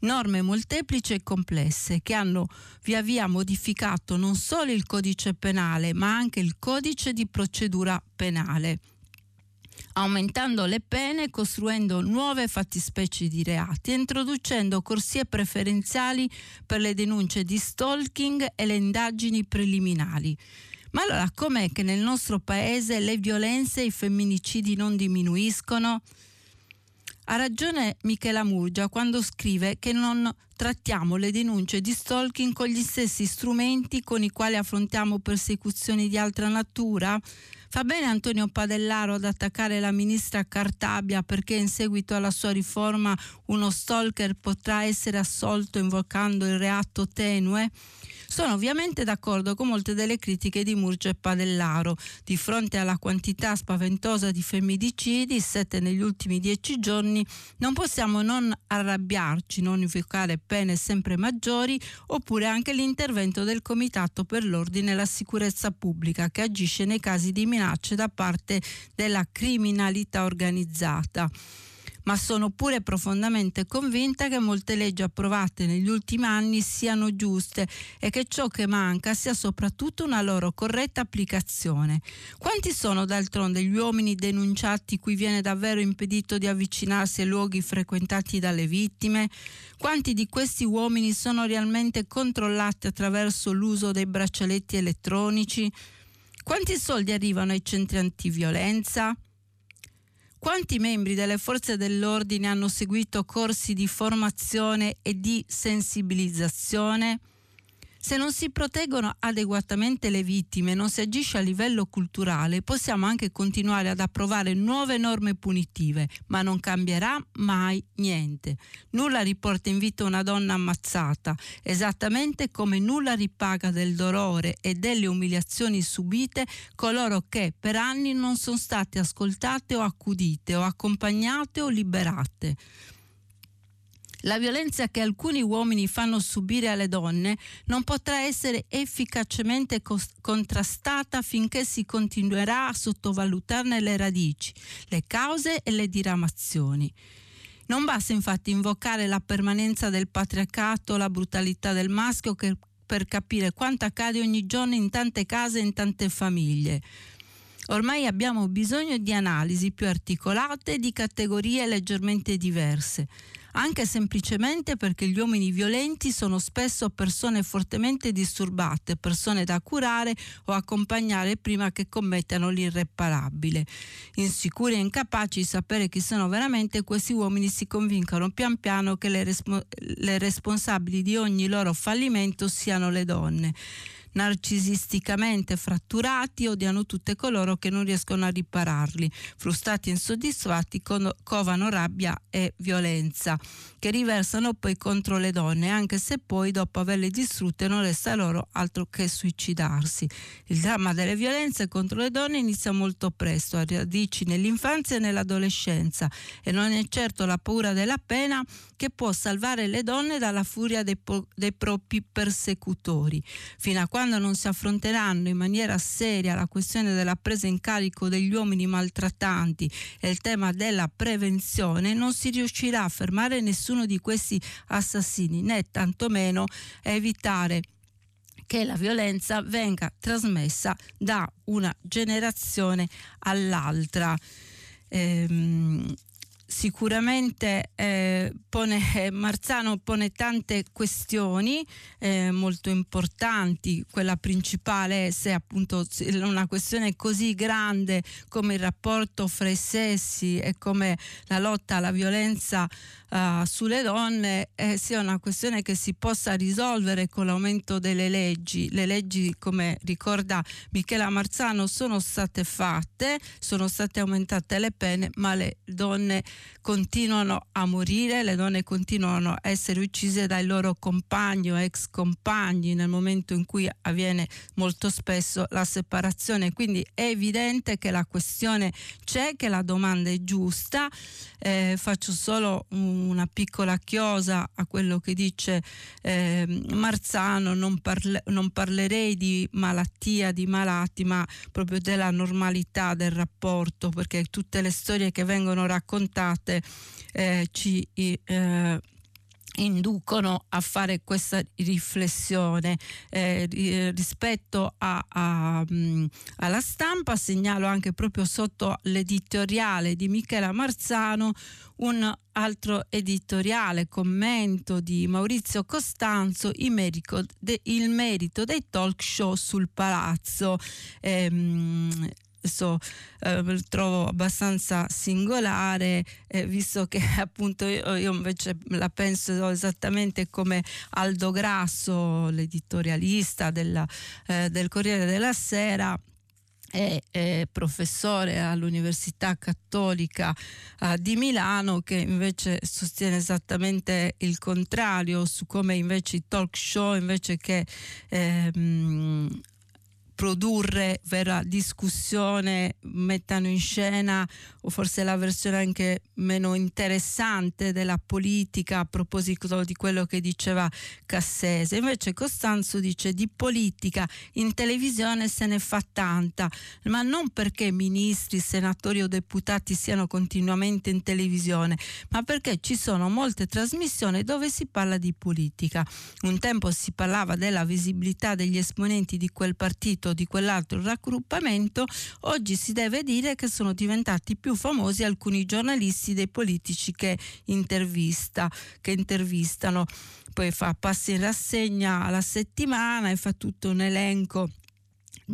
Norme molteplici e complesse che hanno via via modificato non solo il codice penale ma anche il codice di procedura penale aumentando le pene, costruendo nuove fattispecie di reati e introducendo corsie preferenziali per le denunce di stalking e le indagini preliminari. Ma allora com'è che nel nostro paese le violenze e i femminicidi non diminuiscono? Ha ragione Michela Murgia quando scrive che non trattiamo le denunce di stalking con gli stessi strumenti con i quali affrontiamo persecuzioni di altra natura? Fa bene Antonio Padellaro ad attaccare la ministra Cartabia perché in seguito alla sua riforma uno stalker potrà essere assolto invocando il reato tenue? Sono ovviamente d'accordo con molte delle critiche di Murgia e Padellaro. Di fronte alla quantità spaventosa di femminicidi, sette negli ultimi dieci giorni, non possiamo non arrabbiarci, non invocare pene sempre maggiori, oppure anche l'intervento del Comitato per l'Ordine e la Sicurezza Pubblica che agisce nei casi di minacce da parte della criminalità organizzata ma sono pure profondamente convinta che molte leggi approvate negli ultimi anni siano giuste e che ciò che manca sia soprattutto una loro corretta applicazione. Quanti sono d'altronde gli uomini denunciati cui viene davvero impedito di avvicinarsi ai luoghi frequentati dalle vittime? Quanti di questi uomini sono realmente controllati attraverso l'uso dei braccialetti elettronici? Quanti soldi arrivano ai centri antiviolenza? Quanti membri delle forze dell'ordine hanno seguito corsi di formazione e di sensibilizzazione? Se non si proteggono adeguatamente le vittime non si agisce a livello culturale, possiamo anche continuare ad approvare nuove norme punitive, ma non cambierà mai niente. Nulla riporta in vita una donna ammazzata, esattamente come nulla ripaga del dolore e delle umiliazioni subite coloro che per anni non sono state ascoltate o accudite o accompagnate o liberate. La violenza che alcuni uomini fanno subire alle donne non potrà essere efficacemente cos- contrastata finché si continuerà a sottovalutarne le radici, le cause e le diramazioni. Non basta infatti invocare la permanenza del patriarcato, la brutalità del maschio che, per capire quanto accade ogni giorno in tante case e in tante famiglie. Ormai abbiamo bisogno di analisi più articolate di categorie leggermente diverse anche semplicemente perché gli uomini violenti sono spesso persone fortemente disturbate, persone da curare o accompagnare prima che commettano l'irreparabile. Insicuri e incapaci di sapere chi sono veramente, questi uomini si convincano pian piano che le, respo- le responsabili di ogni loro fallimento siano le donne. Narcisisticamente fratturati odiano tutte coloro che non riescono a ripararli. Frustrati e insoddisfatti covano rabbia e violenza che riversano poi contro le donne, anche se poi dopo averle distrutte non resta loro altro che suicidarsi. Il dramma delle violenze contro le donne inizia molto presto, ha radici nell'infanzia e nell'adolescenza e non è certo la paura della pena che può salvare le donne dalla furia dei, po- dei propri persecutori. Fino a quando non si affronteranno in maniera seria la questione della presa in carico degli uomini maltrattanti e il tema della prevenzione, non si riuscirà a fermare nessuno di questi assassini, né tantomeno a evitare che la violenza venga trasmessa da una generazione all'altra. Ehm, sicuramente eh, pone, Marzano pone tante questioni eh, molto importanti, quella principale è se appunto una questione così grande come il rapporto fra i sessi e come la lotta alla violenza uh, sulle donne eh, sia una questione che si possa risolvere con l'aumento delle leggi. Le leggi, come ricorda Michela Marzano, sono state fatte, sono state aumentate le pene, ma le donne continuano a morire, le donne continuano a essere uccise dai loro compagni o ex compagni nel momento in cui avviene molto spesso la separazione. Quindi è evidente che la questione c'è, che la domanda è giusta. Eh, faccio solo una piccola chiosa a quello che dice eh, Marzano, non, parle- non parlerei di malattia, di malati, ma proprio della normalità del rapporto, perché tutte le storie che vengono raccontate eh, ci eh, inducono a fare questa riflessione eh, rispetto a, a, um, alla stampa segnalo anche proprio sotto l'editoriale di Michela Marzano un altro editoriale commento di Maurizio Costanzo il merito, de, il merito dei talk show sul palazzo. Ehm, questo eh, trovo abbastanza singolare, eh, visto che appunto io, io, invece la penso esattamente come Aldo Grasso, l'editorialista della, eh, del Corriere della Sera è, professore all'Università Cattolica uh, di Milano che invece sostiene esattamente il contrario su come invece i talk show invece che ehm, produrre vera discussione, mettano in scena o forse la versione anche meno interessante della politica a proposito di quello che diceva Cassese. Invece Costanzo dice di politica in televisione se ne fa tanta, ma non perché ministri, senatori o deputati siano continuamente in televisione, ma perché ci sono molte trasmissioni dove si parla di politica. Un tempo si parlava della visibilità degli esponenti di quel partito di quell'altro raggruppamento, oggi si deve dire che sono diventati più famosi alcuni giornalisti dei politici che, intervista, che intervistano. Poi fa passi in rassegna alla settimana e fa tutto un elenco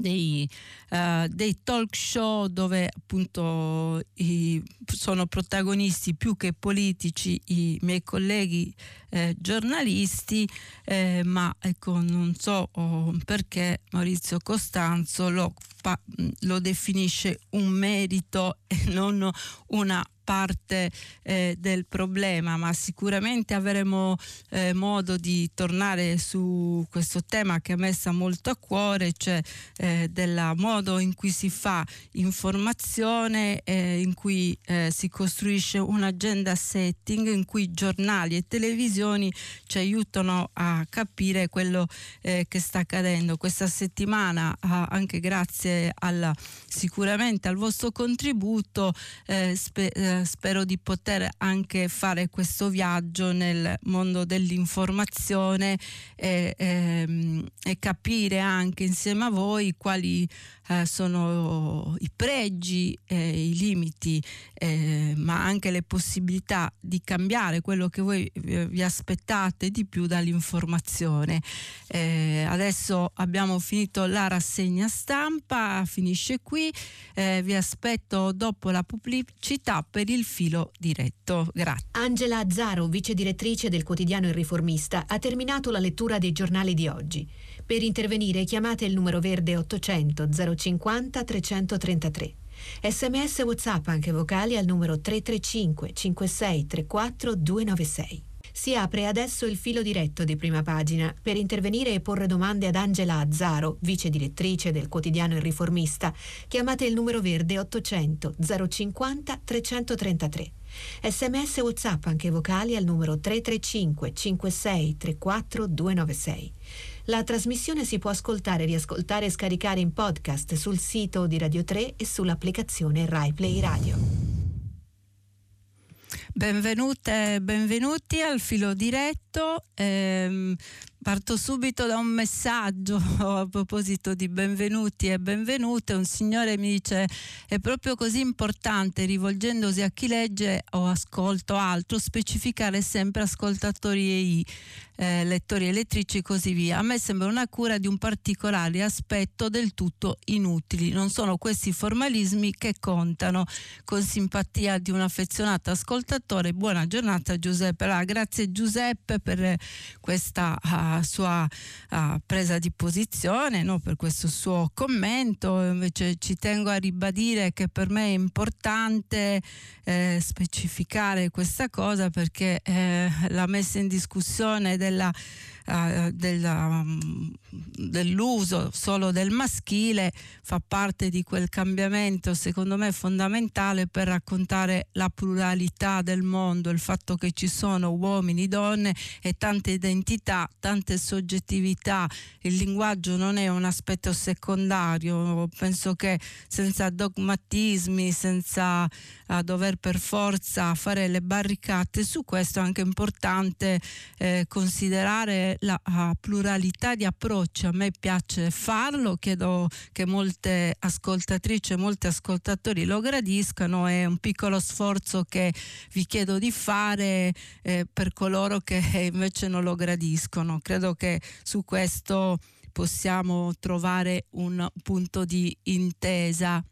dei, uh, dei, talk show dove appunto i, sono protagonisti più che politici i miei colleghi eh, giornalisti, eh, ma ecco non so oh, perché Maurizio Costanzo lo, pa, lo definisce un merito e non una parte eh, del problema, ma sicuramente avremo eh, modo di tornare su questo tema che a me sta molto a cuore, cioè eh, del modo in cui si fa informazione, eh, in cui eh, si costruisce un'agenda setting, in cui giornali e televisioni ci aiutano a capire quello eh, che sta accadendo. Questa settimana, anche grazie alla, sicuramente al vostro contributo, spe, spero di poter anche fare questo viaggio nel mondo dell'informazione e, e, ehm, e capire anche insieme a voi quali eh, sono i pregi, eh, i limiti, eh, ma anche le possibilità di cambiare quello che voi vi aspettate di più dall'informazione. Eh, adesso abbiamo finito la rassegna stampa, finisce qui, eh, vi aspetto dopo la pubblicità per il filo diretto. Grazie. Angela Azzaro, vice direttrice del quotidiano Il Riformista, ha terminato la lettura dei giornali di oggi. Per intervenire chiamate il numero verde 800 050 333. Sms WhatsApp anche vocali al numero 335 56 34 296. Si apre adesso il filo diretto di prima pagina per intervenire e porre domande ad Angela Azzaro, vice direttrice del quotidiano Il Riformista. Chiamate il numero verde 800 050 333. Sms WhatsApp anche vocali al numero 335 56 34 296. La trasmissione si può ascoltare, riascoltare e scaricare in podcast sul sito di Radio 3 e sull'applicazione RaiPlay Radio. Benvenute e benvenuti al filo diretto. Eh, parto subito da un messaggio a proposito di benvenuti e benvenute. Un signore mi dice è proprio così importante rivolgendosi a chi legge o ascolto altro specificare sempre ascoltatori EI eh, lettori elettrici e così via. A me sembra una cura di un particolare aspetto del tutto inutili. Non sono questi formalismi che contano. Con simpatia di un affezionato ascoltatore, buona giornata Giuseppe. Allora, grazie Giuseppe per questa uh, sua uh, presa di posizione, no? per questo suo commento. Invece ci tengo a ribadire che per me è importante eh, specificare questa cosa perché eh, la messa in discussione del della, uh, della, um, dell'uso solo del maschile fa parte di quel cambiamento secondo me fondamentale per raccontare la pluralità del mondo, il fatto che ci sono uomini, donne e tante identità, tante soggettività. Il linguaggio non è un aspetto secondario, penso che senza dogmatismi, senza uh, dover per forza fare le barricate, su questo è anche importante eh, considerare la pluralità di approcci. A me piace farlo, chiedo che molte ascoltatrici e molti ascoltatori lo gradiscano. È un piccolo sforzo che vi chiedo di fare eh, per coloro che invece non lo gradiscono. Credo che su questo possiamo trovare un punto di intesa.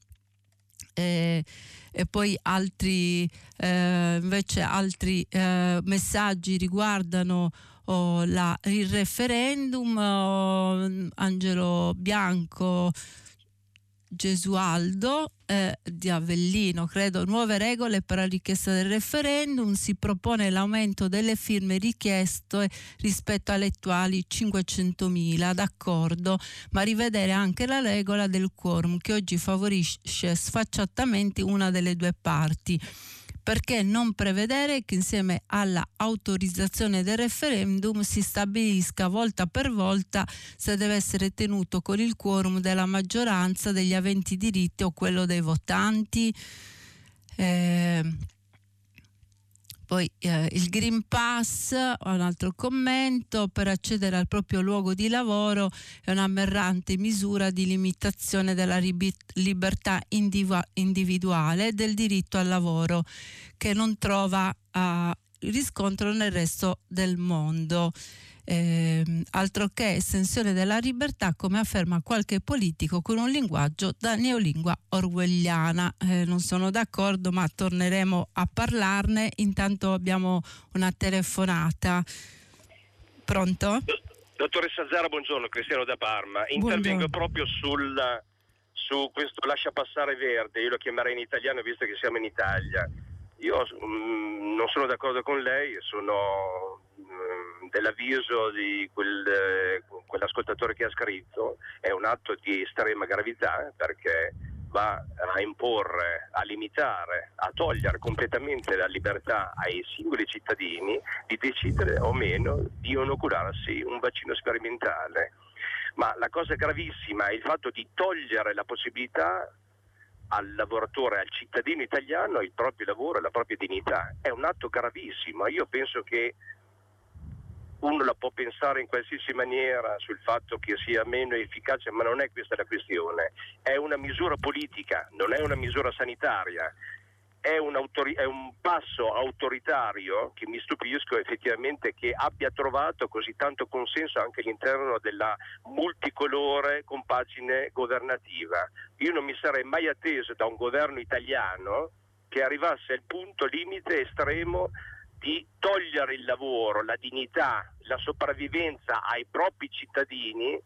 Eh, e poi altri, eh, invece altri eh, messaggi riguardano oh, la, il referendum, oh, Angelo Bianco. Gesualdo eh, di Avellino, credo, nuove regole per la richiesta del referendum, si propone l'aumento delle firme richieste rispetto alle attuali 500.000, d'accordo, ma rivedere anche la regola del quorum che oggi favorisce sfacciatamente una delle due parti perché non prevedere che insieme alla autorizzazione del referendum si stabilisca volta per volta se deve essere tenuto con il quorum della maggioranza degli aventi diritto o quello dei votanti? Eh, poi eh, il Green Pass, un altro commento, per accedere al proprio luogo di lavoro è un'aberrante misura di limitazione della libertà individuale e del diritto al lavoro che non trova uh, riscontro nel resto del mondo eh, altro che estensione della libertà come afferma qualche politico con un linguaggio da neolingua orwelliana. Eh, non sono d'accordo ma torneremo a parlarne. Intanto abbiamo una telefonata. Pronto? Dottoressa Zara, buongiorno, Cristiano da Parma. Intervengo buongiorno. proprio sul, su questo lascia passare verde, io lo chiamerei in italiano visto che siamo in Italia. Io mm, non sono d'accordo con lei, sono Ehm, dell'avviso di quel, eh, quell'ascoltatore che ha scritto è un atto di estrema gravità perché va a imporre, a limitare, a togliere completamente la libertà ai singoli cittadini di decidere o meno di inocularsi un vaccino sperimentale. Ma la cosa gravissima è il fatto di togliere la possibilità al lavoratore, al cittadino italiano il proprio lavoro e la propria dignità. È un atto gravissimo. Io penso che uno la può pensare in qualsiasi maniera sul fatto che sia meno efficace, ma non è questa la questione. È una misura politica, non è una misura sanitaria. È un, autori- è un, passo autoritario che mi stupisco effettivamente che abbia trovato così tanto consenso anche all'interno della multicolore compagine governativa. Io non mi sarei mai atteso da un governo italiano che arrivasse al punto limite estremo di togliere il lavoro, la dignità, la sopravvivenza ai propri cittadini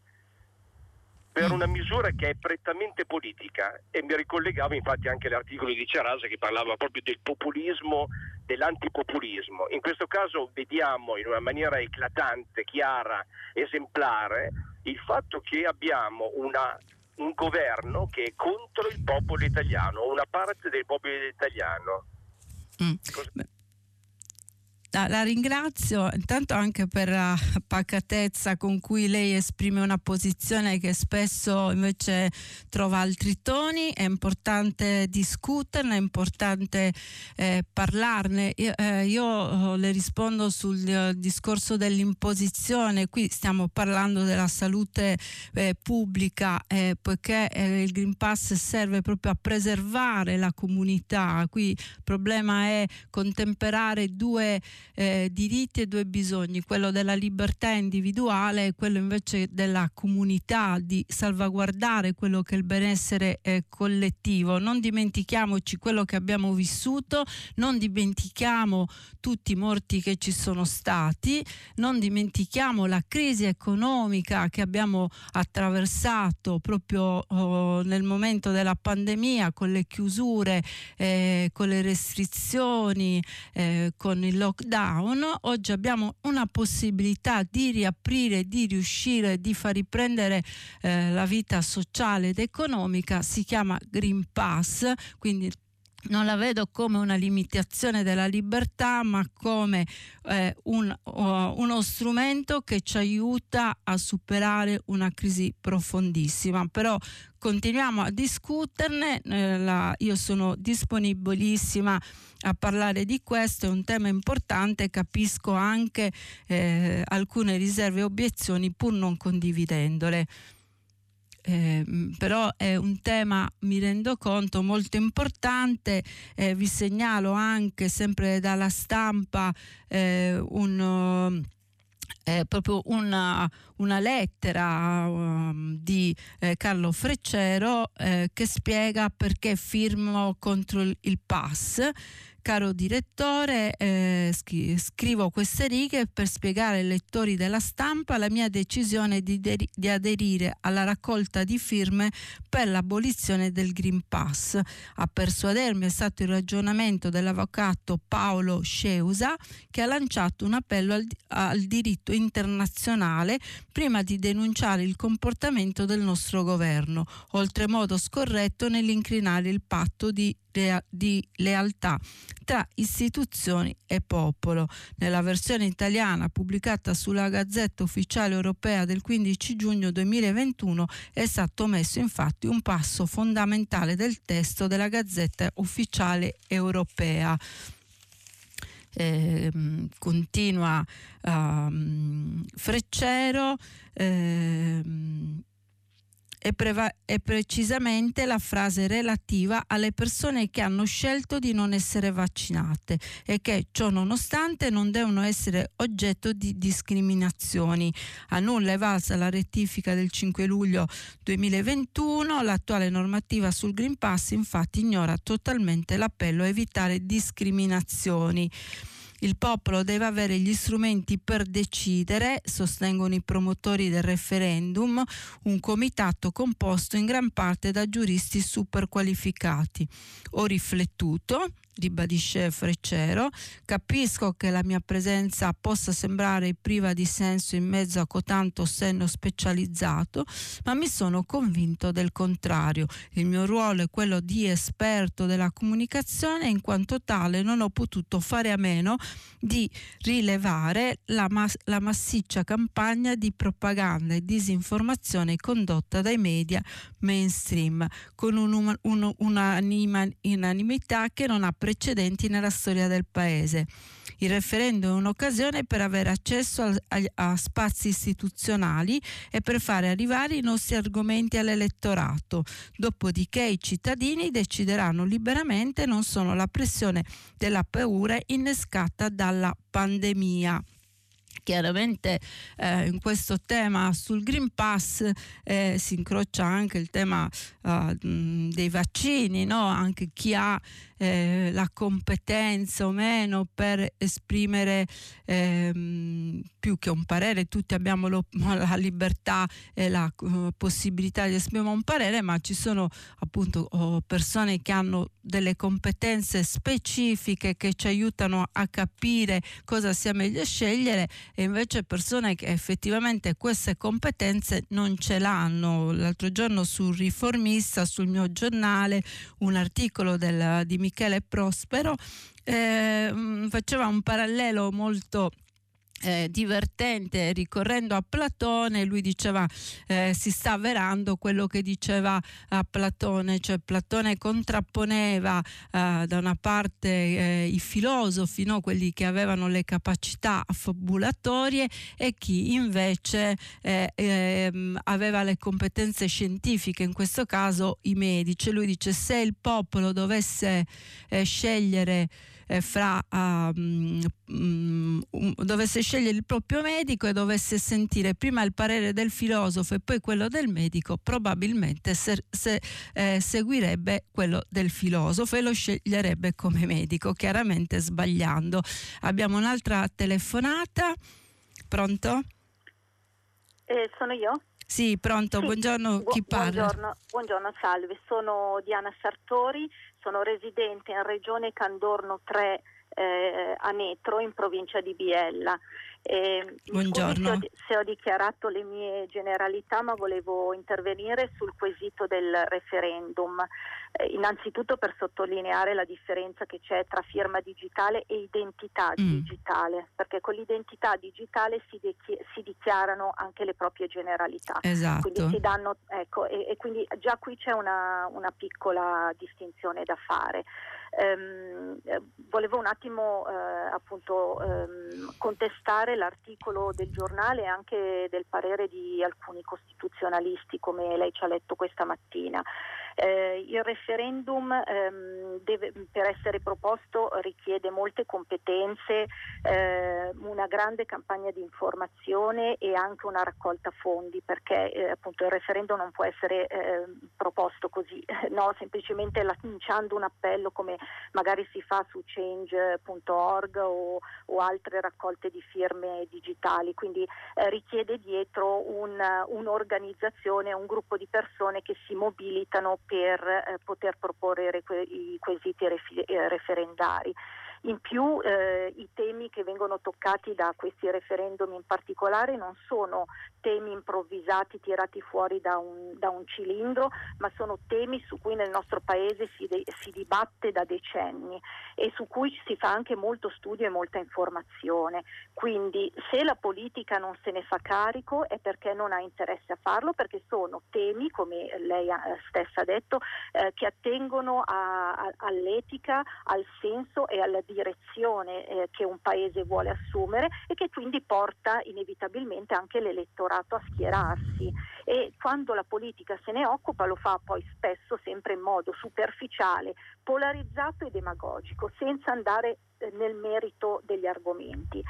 per mm. una misura che è prettamente politica e mi ricollegavo infatti anche all'articolo di Cerasa che parlava proprio del populismo, dell'antipopulismo. In questo caso vediamo in una maniera eclatante, chiara, esemplare il fatto che abbiamo una, un governo che è contro il popolo italiano, una parte del popolo italiano. Mm. La, la, ringrazio intanto anche per la pacatezza con cui lei esprime una posizione che spesso invece trova altri toni, è importante discuterne, è importante eh, parlarne. Io, eh, io, le rispondo sul eh, discorso dell'imposizione, qui stiamo parlando della salute eh, pubblica, eh, poiché eh, il Green Pass serve proprio a preservare la comunità, qui il problema è contemperare due eh, diritti e due bisogni, quello della libertà individuale e quello invece della comunità, di salvaguardare quello che è il benessere eh, collettivo. Non dimentichiamoci quello che abbiamo vissuto, non dimentichiamo tutti i morti che ci sono stati, non dimentichiamo la crisi economica che abbiamo attraversato proprio oh, nel momento della pandemia con le chiusure, eh, con le restrizioni, eh, con il lockdown. Oggi abbiamo una possibilità di riaprire, di riuscire, di far riprendere eh, la vita sociale ed economica, si chiama Green Pass, quindi non la vedo come una limitazione della libertà, ma come eh, un, uh, uno strumento che ci aiuta a superare una crisi profondissima. Però continuiamo a discuterne, eh, la, io sono disponibilissima a parlare di questo, è un tema importante, capisco anche eh, alcune riserve e obiezioni pur non condividendole. Eh, però è un tema, mi rendo conto, molto importante. Eh, vi segnalo anche sempre dalla stampa eh, un eh, proprio una, una lettera um, di eh, Carlo Freccero eh, che spiega perché firmo contro il, il pass Caro direttore, eh, scrivo queste righe per spiegare ai lettori della stampa la mia decisione di, de- di aderire alla raccolta di firme per l'abolizione del Green Pass. A persuadermi è stato il ragionamento dell'avvocato Paolo Sceusa che ha lanciato un appello al, al diritto internazionale prima di denunciare il comportamento del nostro governo, oltremodo scorretto nell'incrinare il patto di di lealtà tra istituzioni e popolo. Nella versione italiana pubblicata sulla Gazzetta Ufficiale Europea del 15 giugno 2021 è stato messo infatti un passo fondamentale del testo della Gazzetta Ufficiale Europea. Eh, continua um, Freccero eh, è, preva- è precisamente la frase relativa alle persone che hanno scelto di non essere vaccinate e che ciò nonostante non devono essere oggetto di discriminazioni. A nulla è valsa la rettifica del 5 luglio 2021, l'attuale normativa sul Green Pass infatti ignora totalmente l'appello a evitare discriminazioni. Il popolo deve avere gli strumenti per decidere, sostengono i promotori del referendum, un comitato composto in gran parte da giuristi super qualificati. Ho riflettuto, ribadisce Freccero. Capisco che la mia presenza possa sembrare priva di senso in mezzo a cotanto senno specializzato, ma mi sono convinto del contrario. Il mio ruolo è quello di esperto della comunicazione e in quanto tale non ho potuto fare a meno di rilevare la, mas- la massiccia campagna di propaganda e disinformazione condotta dai media mainstream con un'unanimità che non ha precedenti nella storia del Paese. Il referendum è un'occasione per avere accesso a, a, a, spazi istituzionali e per fare arrivare i nostri argomenti all'elettorato. Dopodiché i cittadini decideranno liberamente non solo la pressione della paura innescata dalla pandemia. Chiaramente eh, in questo tema sul Green Pass eh, si incrocia anche il tema uh, dei vaccini, no? anche chi ha eh, la competenza o meno per esprimere ehm, più che un parere, tutti abbiamo lo, la libertà e la uh, possibilità di esprimere un parere, ma ci sono appunto oh, persone che hanno delle competenze specifiche che ci aiutano a capire cosa sia meglio scegliere e invece persone che effettivamente queste competenze non ce l'hanno. L'altro giorno sul riformista, sul mio giornale, un articolo del, di Michele Prospero eh, faceva un parallelo molto eh, divertente ricorrendo a Platone lui diceva eh, si sta avverando quello che diceva a Platone cioè Platone contrapponeva eh, da una parte eh, i filosofi no? quelli che avevano le capacità affabulatorie e chi invece eh, ehm, aveva le competenze scientifiche in questo caso i medici lui dice se il popolo dovesse eh, scegliere eh, fra um, um, dovesse scegliere il proprio medico e dovesse sentire prima il parere del filosofo e poi quello del medico, probabilmente se, se, eh, seguirebbe quello del filosofo e lo sceglierebbe come medico, chiaramente sbagliando. Abbiamo un'altra telefonata. Pronto? Eh, sono io? Sì, pronto, sì. buongiorno, chi parla? Buongiorno, buongiorno, salve, sono Diana Sartori, sono residente in Regione Candorno 3 eh, a Netro in provincia di Biella. Eh, Buongiorno. Se ho, se ho, dichiarato le mie generalità, ma volevo intervenire sul quesito del referendum. Eh, innanzitutto per sottolineare la differenza che c'è tra firma digitale e identità mm. digitale, perché con l'identità digitale si, de- si, dichiarano anche le proprie generalità. Esatto. Quindi danno, ecco, e, e, quindi già qui c'è una, una piccola distinzione da fare. Ehm, eh, volevo un attimo eh, appunto ehm, contestare l'articolo del giornale e anche del parere di alcuni costituzionalisti come lei ci ha letto questa mattina. Eh, il referendum ehm, deve, per essere proposto richiede molte competenze, eh, una grande campagna di informazione e anche una raccolta fondi perché eh, appunto il referendum non può essere ehm, proposto così, no? semplicemente lanciando un appello come magari si fa su change.org o, o altre raccolte di firme digitali, quindi eh, richiede dietro un, un'organizzazione, un gruppo di persone che si mobilitano per eh, poter proporre i quesiti eh, referendari. In più eh, i temi che vengono toccati da questi referendum in particolare non sono temi improvvisati tirati fuori da un, da un cilindro, ma sono temi su cui nel nostro Paese si, de- si, dibatte da decenni e su cui si fa anche molto studio e molta informazione. Quindi se la politica non se ne fa carico è perché non ha interesse a farlo, perché sono temi, come lei stessa ha detto, eh, che attengono a, a, all'etica, al senso e alla direzione eh, che un paese vuole assumere e che quindi porta inevitabilmente anche l'elettorato a schierarsi. E quando la politica se ne occupa lo fa poi spesso sempre in modo superficiale, polarizzato e demagogico, senza andare eh, nel merito degli argomenti.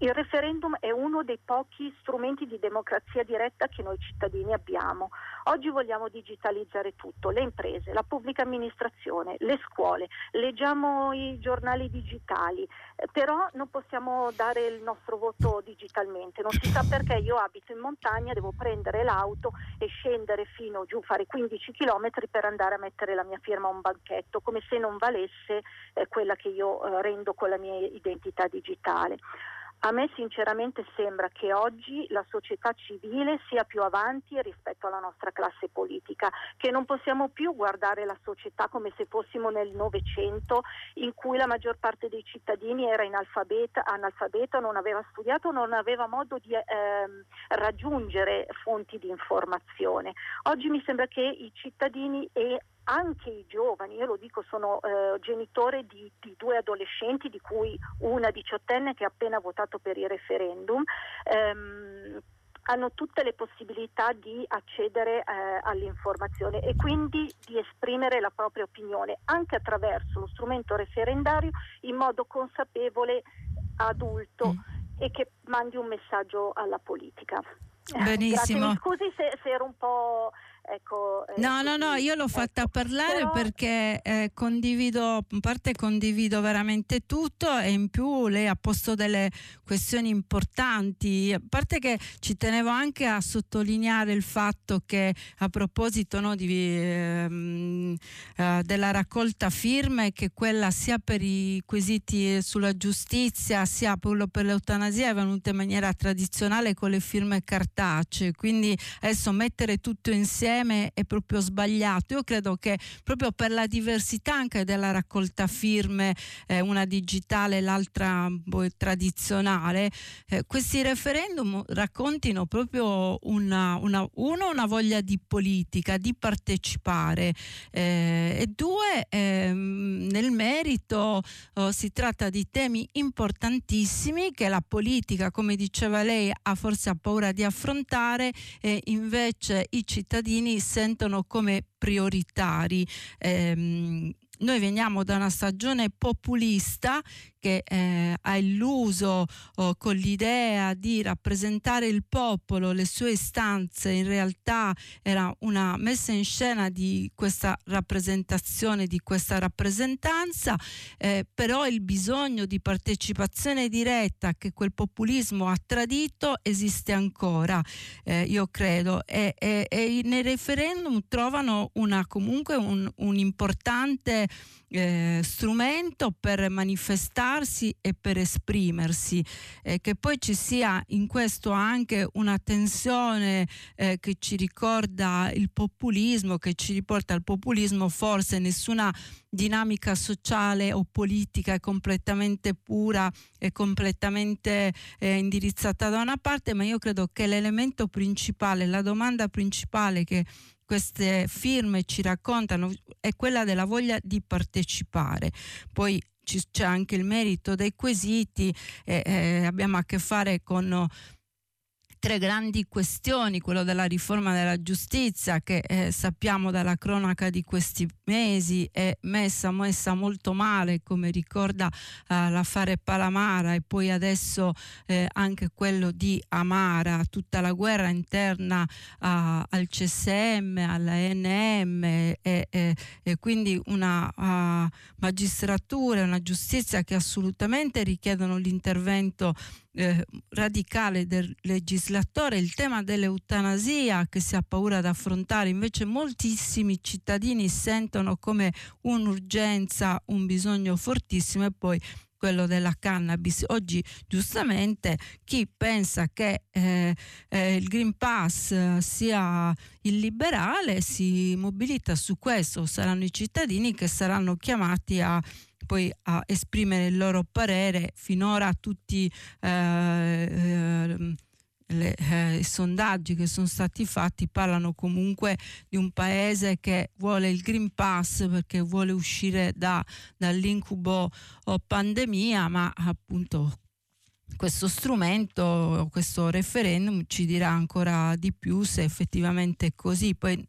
Il referendum è uno dei pochi strumenti di democrazia diretta che noi cittadini abbiamo. Oggi vogliamo digitalizzare tutto, le imprese, la pubblica amministrazione, le scuole, leggiamo i giornali digitali, eh, però non possiamo dare il nostro voto digitalmente. Non si sa perché io abito in montagna, devo prendere l'auto e scendere fino giù, fare 15 km per andare a mettere la mia firma a un banchetto, come se non valesse eh, quella che io eh, rendo con la mia identità digitale. A me sinceramente sembra che oggi la società civile sia più avanti rispetto alla nostra classe politica, che non possiamo più guardare la società come se fossimo nel Novecento in cui la maggior parte dei cittadini era analfabeta, analfabeta non aveva studiato, non aveva modo di ehm, raggiungere fonti di informazione. Oggi mi sembra che i cittadini e anche i giovani, io lo dico, sono eh, genitore di, di, due adolescenti, di cui una diciottenne che ha appena votato per il referendum. Ehm, hanno tutte le possibilità di accedere eh, all'informazione e quindi di esprimere la propria opinione anche attraverso lo strumento referendario in modo consapevole adulto. Mm e che mandi un messaggio alla politica. Benissimo. Grazie, scusi se, se ero un po' Ecco, eh, no, no, no, io l'ho fatta ecco, parlare però... perché eh, condivido, in parte condivido veramente tutto e in più lei ha posto delle questioni importanti, a parte che ci tenevo anche a sottolineare il fatto che a proposito no, di, ehm, eh, della raccolta firme, che quella sia per i quesiti sulla giustizia sia quello per l'eutanasia è venuta in maniera tradizionale con le firme cartacee, quindi adesso mettere tutto insieme insieme è proprio sbagliato. Io credo che proprio per la diversità anche della raccolta firme, eh, una digitale e l'altra boh, tradizionale, eh, questi referendum raccontino proprio una, una, uno, una voglia di politica, di partecipare eh, e due, ehm, nel merito oh, si tratta di temi importantissimi che la politica, come diceva lei, ha forse paura di affrontare e invece i cittadini sentono come prioritari. Ehm, noi veniamo da una stagione populista che eh, ha illuso oh, con l'idea di rappresentare il popolo, le sue istanze, in realtà era una messa in scena di questa rappresentazione, di questa rappresentanza, eh, però il bisogno di partecipazione diretta che quel populismo ha tradito esiste ancora, eh, io credo, e, e, e, nei referendum trovano una, comunque un, un importante eh, strumento per manifestarsi e per esprimersi, eh, che poi ci sia in questo anche una tensione eh, che ci ricorda il populismo, che ci riporta al populismo, forse nessuna dinamica sociale o politica è completamente pura e completamente eh, indirizzata da una parte, ma io credo che l'elemento principale, la domanda principale che queste firme ci raccontano è quella della voglia di partecipare. Poi c'è anche il merito dei quesiti, eh, eh, abbiamo a che fare con tre grandi questioni, quello della riforma della giustizia che eh, sappiamo dalla cronaca di questi mesi è messa, messa molto male come ricorda eh, l'affare Palamara e poi adesso eh, anche quello di Amara, tutta la guerra interna al CSM, alla NM e, e, e quindi una uh, magistratura e una giustizia che assolutamente richiedono l'intervento eh, radicale del legislatore, il tema dell'eutanasia che si ha paura di affrontare, invece moltissimi cittadini sentono come un'urgenza, un bisogno fortissimo e poi quello della cannabis. Oggi giustamente chi pensa che eh, eh, il Green Pass sia illiberale si mobilita su questo, saranno i cittadini che saranno chiamati a poi a esprimere il loro parere. Finora tutti eh, eh, eh, i sondaggi che sono stati fatti parlano comunque di un paese che vuole il Green Pass perché vuole uscire da, dall'incubo o pandemia, ma appunto questo strumento, questo referendum ci dirà ancora di più se effettivamente è così. Poi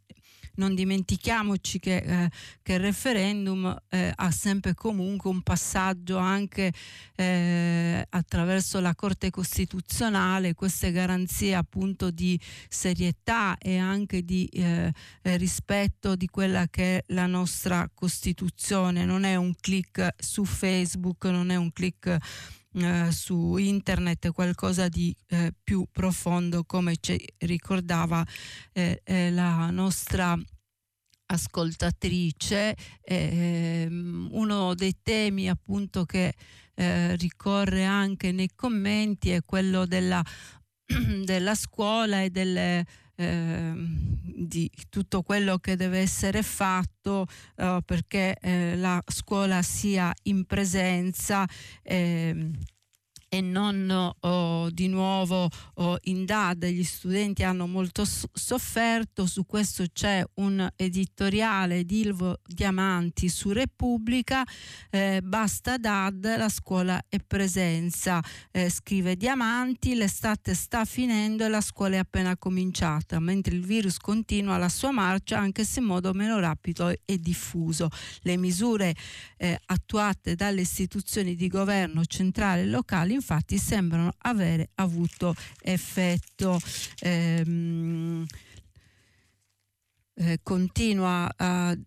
non dimentichiamoci che, eh, che il referendum eh, ha sempre comunque un passaggio anche eh, attraverso la Corte Costituzionale, queste garanzie appunto di serietà e anche di eh, rispetto di quella che è la nostra Costituzione. Non è un clic su Facebook, non è un clic eh, su internet qualcosa di eh, più profondo come ci ricordava eh, eh la nostra ascoltatrice ehm, uno dei temi appunto che eh, ricorre anche nei commenti è quello della, della scuola e delle Ehm, di tutto quello che deve essere fatto eh, perché eh, la scuola sia in presenza. E non oh, di nuovo oh, in DAD. Gli studenti hanno molto sofferto, su questo c'è un editoriale di Ilvo Diamanti su Repubblica, eh, basta DAD, la scuola è presenza, eh, scrive Diamanti, l'estate sta finendo e la scuola è appena cominciata, mentre il virus continua la sua marcia anche se in modo meno rapido e diffuso. Le misure eh, attuate dalle istituzioni di governo centrale e locali infatti sembrano avere avuto effetto. Ehm, eh, continua a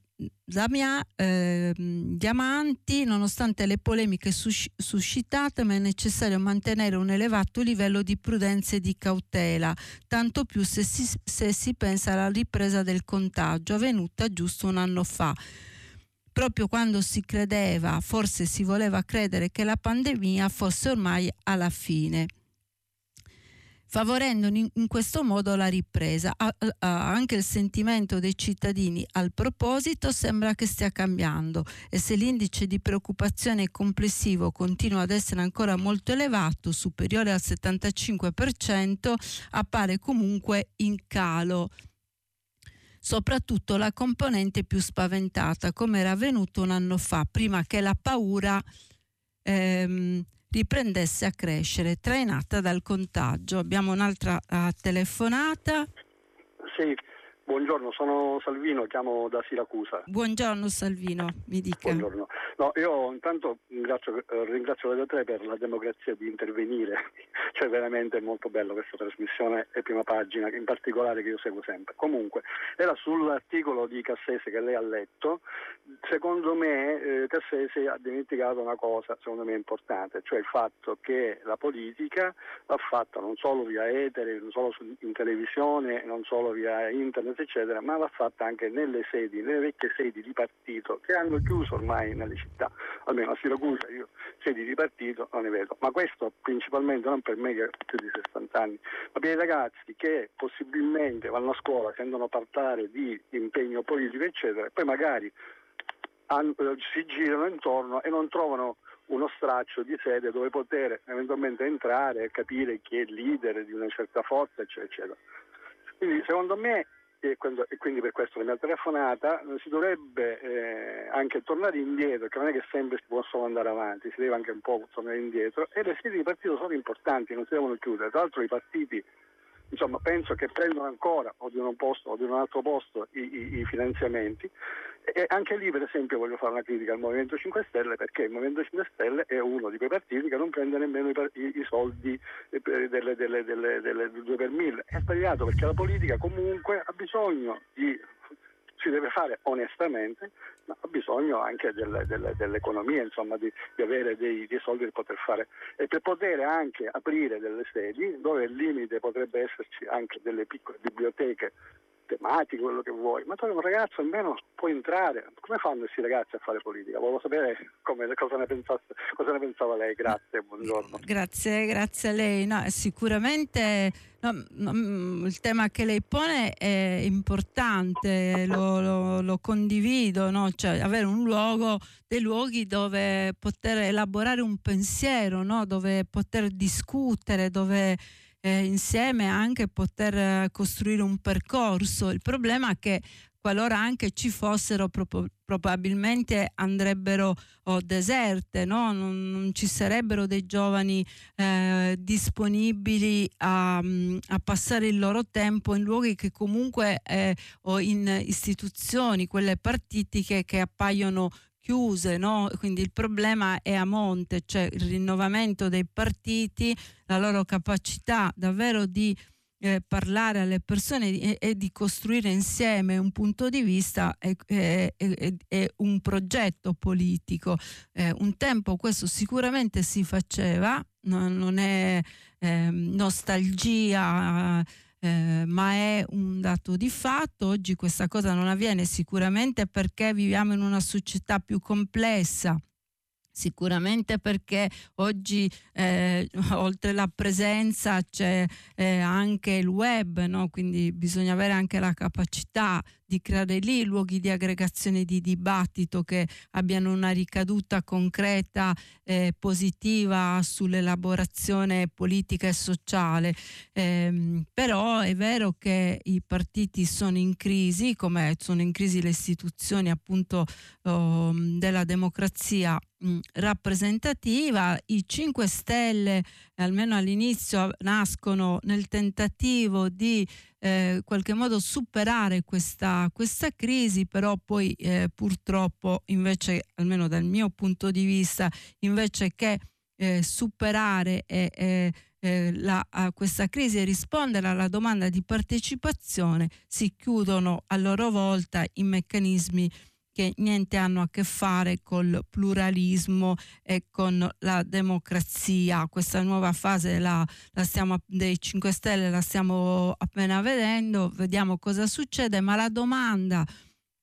Damia, eh, Diamanti, nonostante le polemiche sus- suscitate, ma è necessario mantenere un elevato livello di prudenza e di cautela, tanto più se si, se si pensa alla ripresa del contagio avvenuta giusto un anno fa proprio quando si credeva, forse si voleva credere che la pandemia fosse ormai alla fine favorendo in, questo modo la ripresa. Anche il sentimento dei cittadini al proposito sembra che stia cambiando e se l'indice di preoccupazione complessivo continua ad essere ancora molto elevato, superiore al 75%, appare comunque in calo soprattutto la componente più spaventata, come era avvenuto un anno fa, prima che la paura ehm, riprendesse a crescere, trainata dal contagio. Abbiamo un'altra uh, telefonata. Sì, buongiorno, sono Salvino, chiamo da Siracusa. Buongiorno Salvino, mi dica. Buongiorno. No, io intanto ringrazio, eh, ringrazio Radio 3 per la democrazia di intervenire, cioè veramente è molto bello questa trasmissione e prima pagina, in particolare che io seguo sempre. Comunque, era sull'articolo di Cassese che lei ha letto, secondo me eh, Cassese ha dimenticato una cosa, secondo me importante, cioè il fatto che la politica va fatta non solo via etere, non solo in televisione, non solo via internet, eccetera, ma va fatta anche nelle sedi, nelle vecchie sedi di partito che hanno chiuso ormai nelle città, almeno a Siracusa io sedi di partito non ne vedo, ma questo principalmente non per me che ho più di 60 anni, ma per i ragazzi che possibilmente vanno a scuola, sentono parlare di impegno politico eccetera, e poi magari si girano intorno e non trovano uno straccio di sede dove poter eventualmente entrare e capire chi è il leader di una certa forza, eccetera. eccetera. Quindi secondo me e, quando, e, quindi per questo mia telefonata si dovrebbe eh, anche tornare indietro, che non è che sempre si può solo andare avanti, si deve anche un po' tornare indietro e le sedi di partito sono importanti, non si devono chiudere. Tra l'altro i partiti insomma, penso che prendono ancora o di un posto o di un altro posto i, i, i finanziamenti e anche lì per esempio voglio fare una critica al Movimento 5 Stelle perché il Movimento 5 Stelle è uno di quei partiti che non prende nemmeno i, i soldi eh, delle, delle, delle, delle 2 per 1000. È sbagliato perché la politica comunque ha bisogno di si deve fare onestamente, ma ha bisogno anche delle, delle, dell'economia, insomma, di, di avere dei, dei, soldi per poter fare e per poter anche aprire delle sedi dove il limite potrebbe esserci anche delle piccole biblioteche tematiche, quello che vuoi, ma tu un ragazzo almeno può entrare. Come fanno questi ragazzi a fare politica? Volevo sapere come, cosa, ne pensasse, cosa, ne pensava lei. Grazie, buongiorno. Grazie, grazie a lei. No, sicuramente no, no, mm, il tema che lei pone è importante, lo, lo, lo condivido, cioè avere un luogo, dei luoghi dove poter elaborare un pensiero, dove poter discutere, dove eh, insieme anche poter eh, costruire un percorso. Il problema è che qualora anche ci fossero pro- probabilmente andrebbero oh, deserte, no? non, non, ci sarebbero dei giovani eh, disponibili a, a, passare il loro tempo in luoghi che comunque eh, o in istituzioni, quelle partitiche che appaiono chiuse, no? quindi il problema è a monte, cioè il rinnovamento dei partiti, la loro capacità davvero di eh, parlare alle persone e, e, di costruire insieme un punto di vista e, e, e un progetto politico. Eh, un tempo questo sicuramente si faceva, non, non è eh, nostalgia eh, ma è un dato di fatto. Oggi questa cosa non avviene sicuramente perché viviamo in una società più complessa Sicuramente perché oggi eh, oltre la presenza c'è eh, anche il web, no? quindi bisogna avere anche la capacità di creare lì luoghi di aggregazione di dibattito che abbiano una ricaduta concreta e positiva sull'elaborazione politica e sociale. Eh, però è vero che i partiti sono in crisi, come sono in crisi le istituzioni appunto oh, della democrazia rappresentativa. I 5 Stelle, almeno all'inizio, nascono nel tentativo di eh, qualche modo superare questa, questa crisi, però poi eh, purtroppo invece, almeno dal mio punto di vista, invece che eh, superare eh, la, questa crisi e rispondere alla domanda di partecipazione, si chiudono a loro volta i meccanismi che niente hanno a che fare col pluralismo e con la democrazia. Questa nuova fase la, la stiamo, dei 5 Stelle la stiamo appena vedendo, vediamo cosa succede, ma la domanda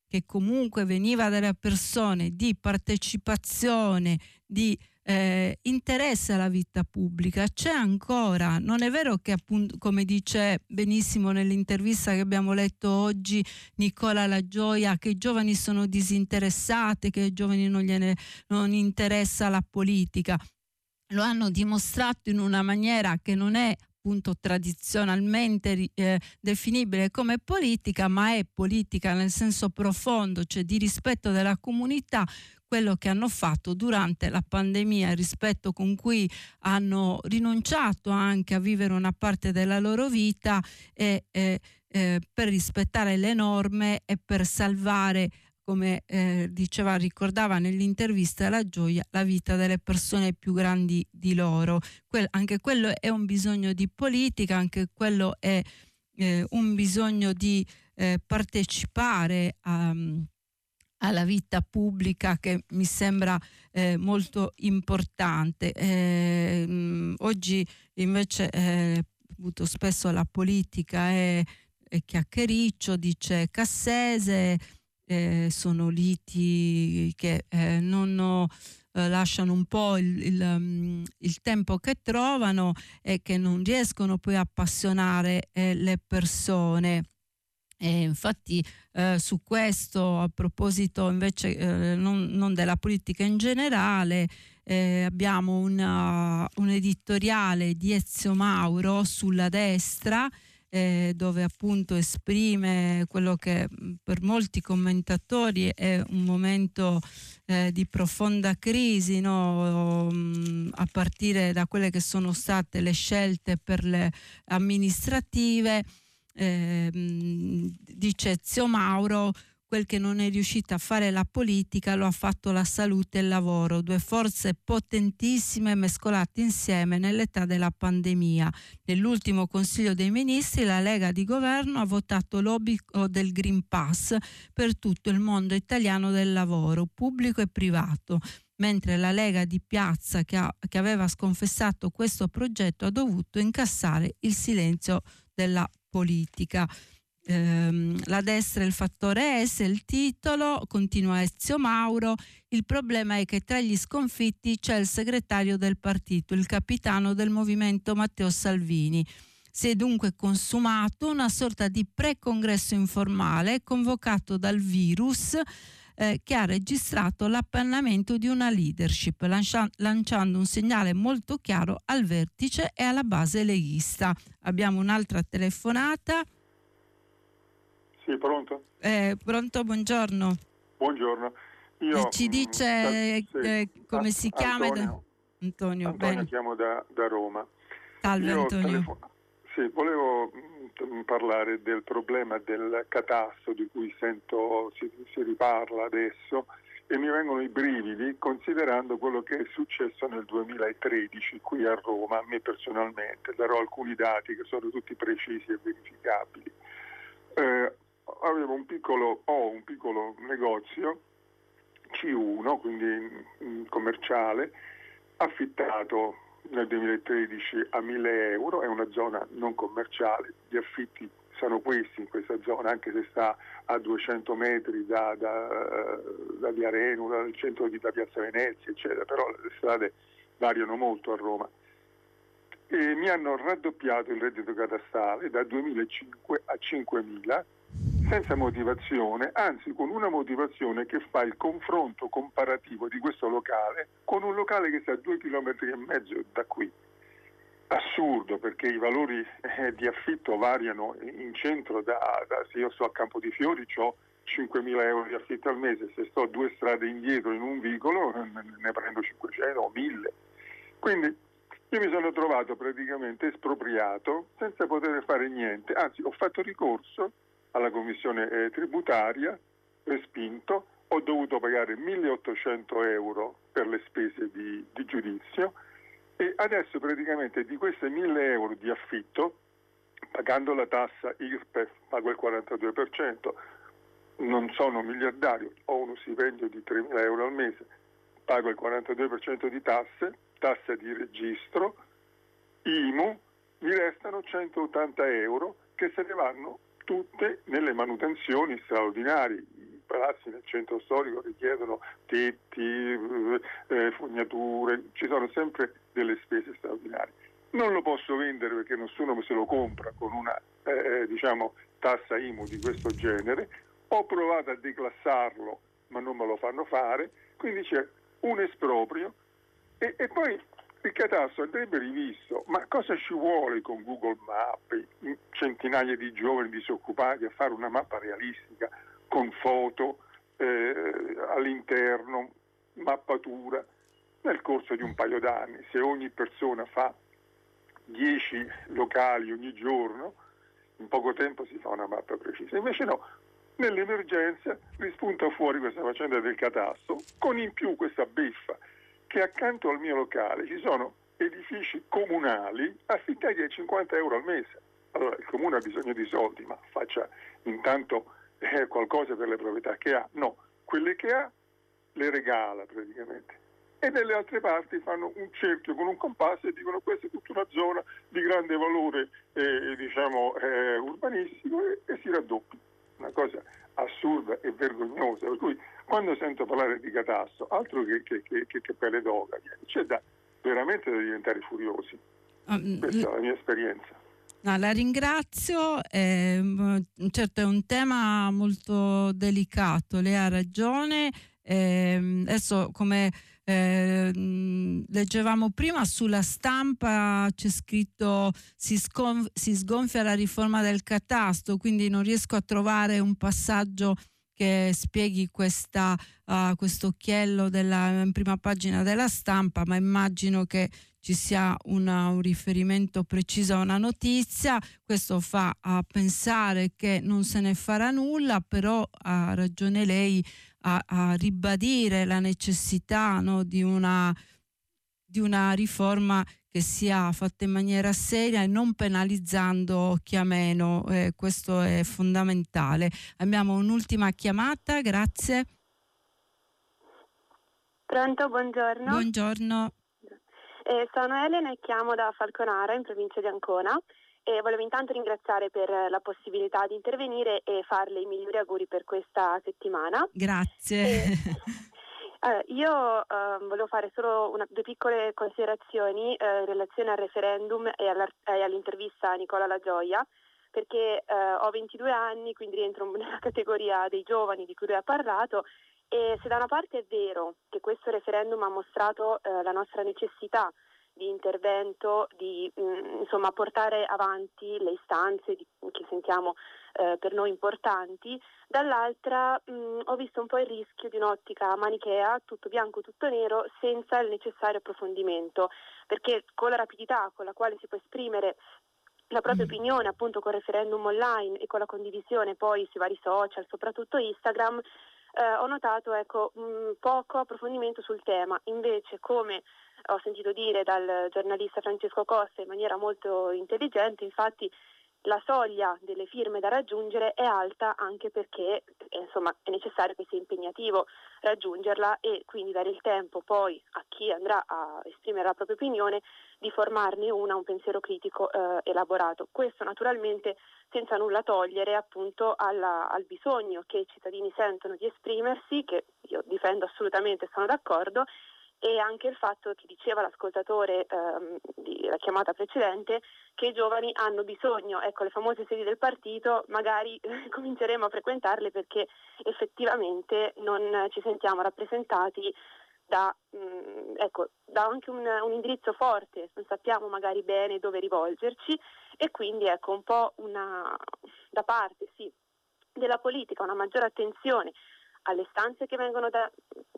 che comunque veniva dalle persone di partecipazione, di eh, interesse alla vita pubblica c'è ancora. Non è vero che appunto, come dice benissimo nell'intervista che abbiamo letto oggi Nicola La Gioia, che i giovani sono disinteressati, che ai giovani non, gliene, non interessa la politica. Lo hanno dimostrato in una maniera che non è appunto tradizionalmente eh, definibile come politica, ma è politica nel senso profondo, cioè di rispetto della comunità, quello che hanno fatto durante la pandemia, il rispetto con cui hanno rinunciato anche a vivere una parte della loro vita e, e, eh, per rispettare le norme e per salvare come eh, diceva, ricordava nell'intervista la gioia, la vita delle persone più grandi di loro. Que- anche quello è un bisogno di politica, anche quello è eh, un bisogno di eh, partecipare a, alla vita pubblica che mi sembra eh, molto importante. Eh, mh, mm, oggi invece eh, spesso la politica è, è chiacchiericcio, dice Cassese, eh, sono liti che eh, non eh, lasciano un po' il, il, um, il, tempo che trovano e che non riescono poi a appassionare le persone. E infatti eh, su questo, a proposito invece eh, non, non, della politica in generale, eh, abbiamo una, un editoriale di Ezio Mauro sulla destra eh, dove appunto esprime quello che per molti commentatori è un momento eh, di profonda crisi no? a partire da quelle che sono state le scelte per le amministrative eh, dice Zio Mauro, quel che non è riuscita a fare la politica lo ha fatto la salute e il lavoro, due forze potentissime mescolate insieme nell'età della pandemia. Nell'ultimo Consiglio dei Ministri la Lega di Governo ha votato l'obbligo del Green Pass per tutto il mondo italiano del lavoro, pubblico e privato mentre la Lega di Piazza, che, ha, che, aveva sconfessato questo progetto, ha dovuto incassare il silenzio della politica. Ehm, la destra è il fattore S, il titolo, continua Ezio Mauro, il problema è che tra gli sconfitti c'è il segretario del partito, il capitano del movimento Matteo Salvini. Si è dunque consumato una sorta di pre-congresso informale convocato dal virus eh, che ha registrato l'appannamento di una leadership, lancia- lanciando un segnale molto chiaro al vertice e alla base leghista. Abbiamo un'altra telefonata. Sì, pronto? Eh, pronto, buongiorno. Buongiorno. Io, ci mm, dice sì. eh, come ah, si chiama? Antonio, Antonio, Antonio bene. chiamo da, da Roma. Salve Io Antonio. Telefon- sì, volevo mm, parlare del problema del catasto di cui sento si, si, riparla adesso e mi vengono i brividi considerando quello che è successo nel 2013 qui a Roma, a me personalmente, darò alcuni dati che sono tutti precisi e verificabili. Eh, avevo un piccolo, ho un piccolo negozio C1, quindi mm, commerciale, affittato nel 2013 a 1000 euro, è una zona non commerciale, gli affitti sono questi in questa zona, anche se sta a 200 metri da, da, da Via Renu, dal centro di da Piazza Venezia, eccetera, però le strade variano molto a Roma. E mi hanno raddoppiato il reddito catastale da 2.500 a 5.000 senza motivazione, anzi con una motivazione che fa il confronto comparativo di questo locale con un locale che sta a due chilometri e mezzo da qui. Assurdo perché i valori eh, di affitto variano in centro da, da, se io sto a Campo di Fiori ho 5.000 euro di affitto al mese, se sto due strade indietro in un vicolo ne prendo 500 o 1.000. Quindi io mi sono trovato praticamente espropriato senza poter fare niente, anzi ho fatto ricorso alla commissione eh, tributaria, respinto, ho dovuto pagare 1800 euro per le spese di, di giudizio E adesso praticamente di questi 1000 euro di affitto, pagando la tassa IRPEF, pago il 42%, non sono miliardario, ho uno stipendio di 3.000 euro al mese, pago il 42% di tasse, tassa di registro, IMU, mi restano 180 euro che se ne vanno tutte nelle manutenzioni straordinarie. I palazzi nel centro storico richiedono tetti, eh, eh, fognature, ci sono sempre delle spese straordinarie. Non lo posso vendere perché nessuno se lo compra con una eh, eh diciamo, tassa IMU di questo genere. Ho provato a declassarlo, ma non me lo fanno fare, quindi c'è un esproprio e, e poi il catasto andrebbe rivisto, ma cosa ci vuole con Google Maps, centinaia di giovani disoccupati a fare una mappa realistica con foto eh, all'interno, mappatura, nel corso di un paio d'anni, se ogni persona fa 10 locali ogni giorno, in poco tempo si fa una mappa precisa. Invece no, nell'emergenza rispunta fuori questa faccenda del catasto, con in più questa beffa che accanto al mio locale ci sono edifici comunali affittati a 50 euro al mese. Allora il comune ha bisogno di soldi, ma faccia intanto eh, qualcosa per le proprietà che ha. No, quelle che ha le regala praticamente. E nelle altre parti fanno un cerchio con un compasso e dicono questa è tutta una zona di grande valore eh, diciamo, eh, urbanistico e, e si raddoppia. Una cosa assurda e vergognosa. Per cui quando sento parlare di catasto, altro che, che, che, che pelle d'oca, c'è da, veramente da diventare furiosi. Um, Questa è la mia esperienza. No, la ringrazio, eh, certo è un tema molto delicato, lei ha ragione. Eh, adesso come eh, leggevamo prima sulla stampa c'è scritto si, sconf- si sgonfia la riforma del catasto, quindi non riesco a trovare un passaggio che spieghi questa, uh, questo occhiello della prima pagina della stampa, ma immagino che ci sia una, un riferimento preciso a una notizia. Questo fa a pensare che non se ne farà nulla, però ha ragione lei a, a ribadire la necessità no, di, una, di una riforma che sia fatta in maniera seria e non penalizzando chi ha meno, eh, questo è fondamentale. Abbiamo un'ultima chiamata, grazie. Pronto, buongiorno. Buongiorno. Eh, sono Elena e chiamo da Falconara in provincia di Ancona e volevo intanto ringraziare per la possibilità di intervenire e farle i migliori auguri per questa settimana. Grazie. E, allora, io eh, volevo fare solo una, due piccole considerazioni eh, in relazione al referendum e, e, all'intervista a Nicola La Gioia, perché eh, ho 22 anni, quindi rientro nella categoria dei giovani di cui lui ha parlato e se da una parte è vero che questo referendum ha mostrato eh, la nostra necessità di intervento, di mh, mm, insomma, portare avanti le istanze di, che sentiamo eh, per noi importanti, dall'altra mh, mm, ho visto un po' il rischio di un'ottica manichea, tutto bianco, tutto nero, senza il necessario approfondimento, perché con la rapidità con la quale si può esprimere la propria mm. opinione appunto con referendum online e con la condivisione poi sui vari social, soprattutto Instagram, eh, ho notato ecco, mh, poco approfondimento sul tema. Invece, come ho sentito dire dal giornalista Francesco Costa in maniera molto intelligente, infatti la soglia delle firme da raggiungere è alta anche perché eh, insomma, è necessario che sia impegnativo raggiungerla e quindi dare il tempo poi a chi andrà a esprimere la propria opinione di formarne una, un pensiero critico eh, elaborato. Questo naturalmente senza nulla togliere appunto alla, al bisogno che i cittadini sentono di esprimersi, che io difendo assolutamente, sono d'accordo, e anche il fatto che diceva l'ascoltatore ehm, della chiamata precedente che i giovani hanno bisogno, ecco le famose sedi del partito, magari cominceremo a frequentarle perché effettivamente non ci sentiamo rappresentati da, mh, mm, ecco, da anche un, un, indirizzo forte, non sappiamo magari bene dove rivolgerci e quindi ecco un po' una, da parte sì, della politica una maggiore attenzione alle stanze che vengono da,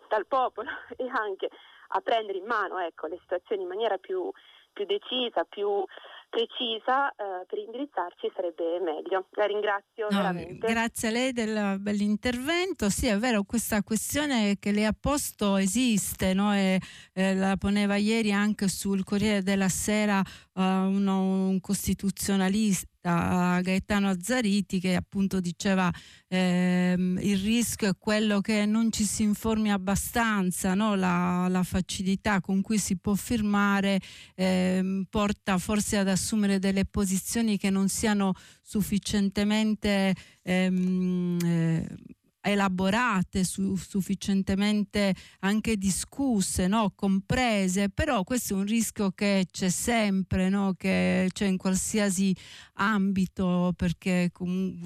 dal popolo e anche a prendere in mano ecco, le situazioni in maniera più, più decisa, più precisa eh, per indirizzarci sarebbe meglio. La ringrazio no, veramente. Grazie a lei del bell'intervento. Sì, è vero, questa questione che lei ha posto esiste, no? e, eh, la poneva ieri anche sul Corriere della Sera uh, uno, un costituzionalista da Gaetano Azzariti che appunto diceva ehm, il rischio è quello che non ci si informi abbastanza, no? la, la, facilità con cui si può firmare ehm, porta forse ad assumere delle posizioni che non siano sufficientemente ehm, eh, elaborate, su, sufficientemente anche discusse, no? comprese, però questo è un rischio che c'è sempre, no? che c'è in qualsiasi ambito perché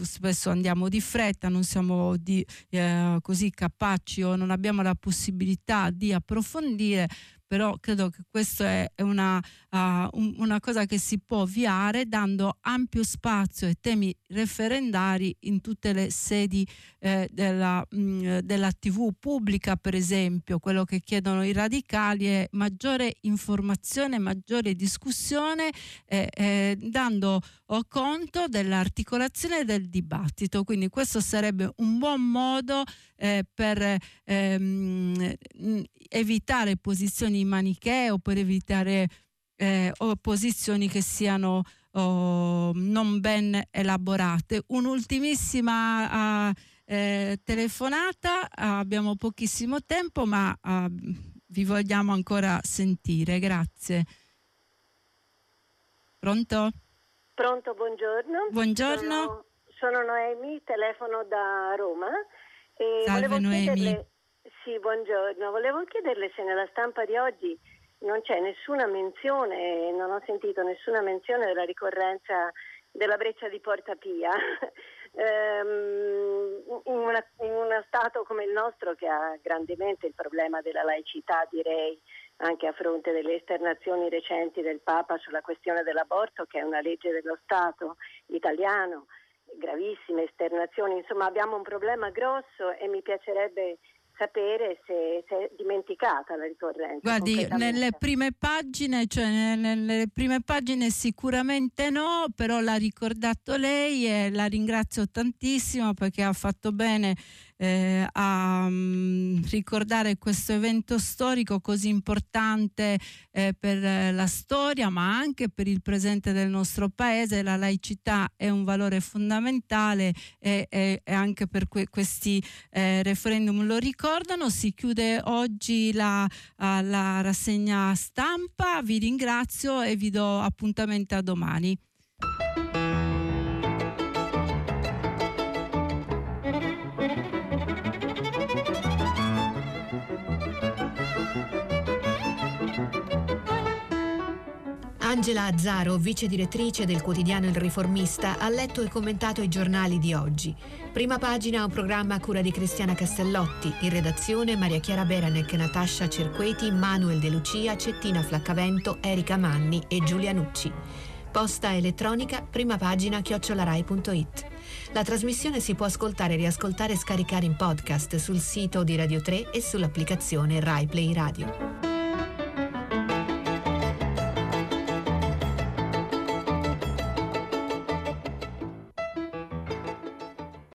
spesso andiamo di fretta, non siamo di, eh, così capaci o non abbiamo la possibilità di approfondire però credo che questa è una, uh, una, cosa che si può avviare dando ampio spazio ai temi referendari in tutte le sedi eh, della, mh, mm, della, TV pubblica, per esempio. Quello che chiedono i radicali è maggiore informazione, maggiore discussione, eh, eh, dando conto dell'articolazione del dibattito. Quindi questo sarebbe un buon modo eh, per ehm, evitare posizioni manichee o per evitare eh, posizioni che siano oh, non ben elaborate. Un'ultimissima uh, eh, telefonata, abbiamo pochissimo tempo ma uh, vi vogliamo ancora sentire, grazie. Pronto? Pronto, buongiorno. Buongiorno. Sono, sono Noemi, telefono da Roma. E Salve Noemi. Sì, buongiorno. Volevo chiederle se nella stampa di oggi non c'è nessuna menzione, non ho sentito nessuna menzione della ricorrenza della breccia di Porta Pia. ehm, in, una, in uno Stato come il nostro che ha grandemente il problema della laicità, direi, anche a fronte delle esternazioni recenti del Papa sulla questione dell'aborto, che è una legge dello Stato italiano, gravissime esternazioni, insomma abbiamo un problema grosso e mi piacerebbe sapere se, se, è dimenticata la ricorrenza. Guardi, nelle prime pagine, cioè nelle prime pagine sicuramente no, però l'ha ricordato lei e la ringrazio tantissimo perché ha fatto bene eh, a um, ricordare questo evento storico così importante eh, per la storia ma anche per il presente del nostro paese. La laicità è un valore fondamentale e, e, e anche per que- questi eh, referendum lo ricordano. Si chiude oggi la, la rassegna stampa, vi ringrazio e vi do appuntamento a domani. Angela Azzaro, vice direttrice del quotidiano Il Riformista, ha letto e commentato i giornali di oggi. Prima pagina un programma a cura di Cristiana Castellotti, in redazione Maria Chiara Beranec, Natascia Cerqueti, Manuel De Lucia, Cettina Flaccavento, Erika Manni e Giulia Nucci. Posta elettronica, prima pagina chiocciolarai.it. La trasmissione si può ascoltare, riascoltare e scaricare in podcast sul sito di Radio 3 e sull'applicazione Rai Play Radio.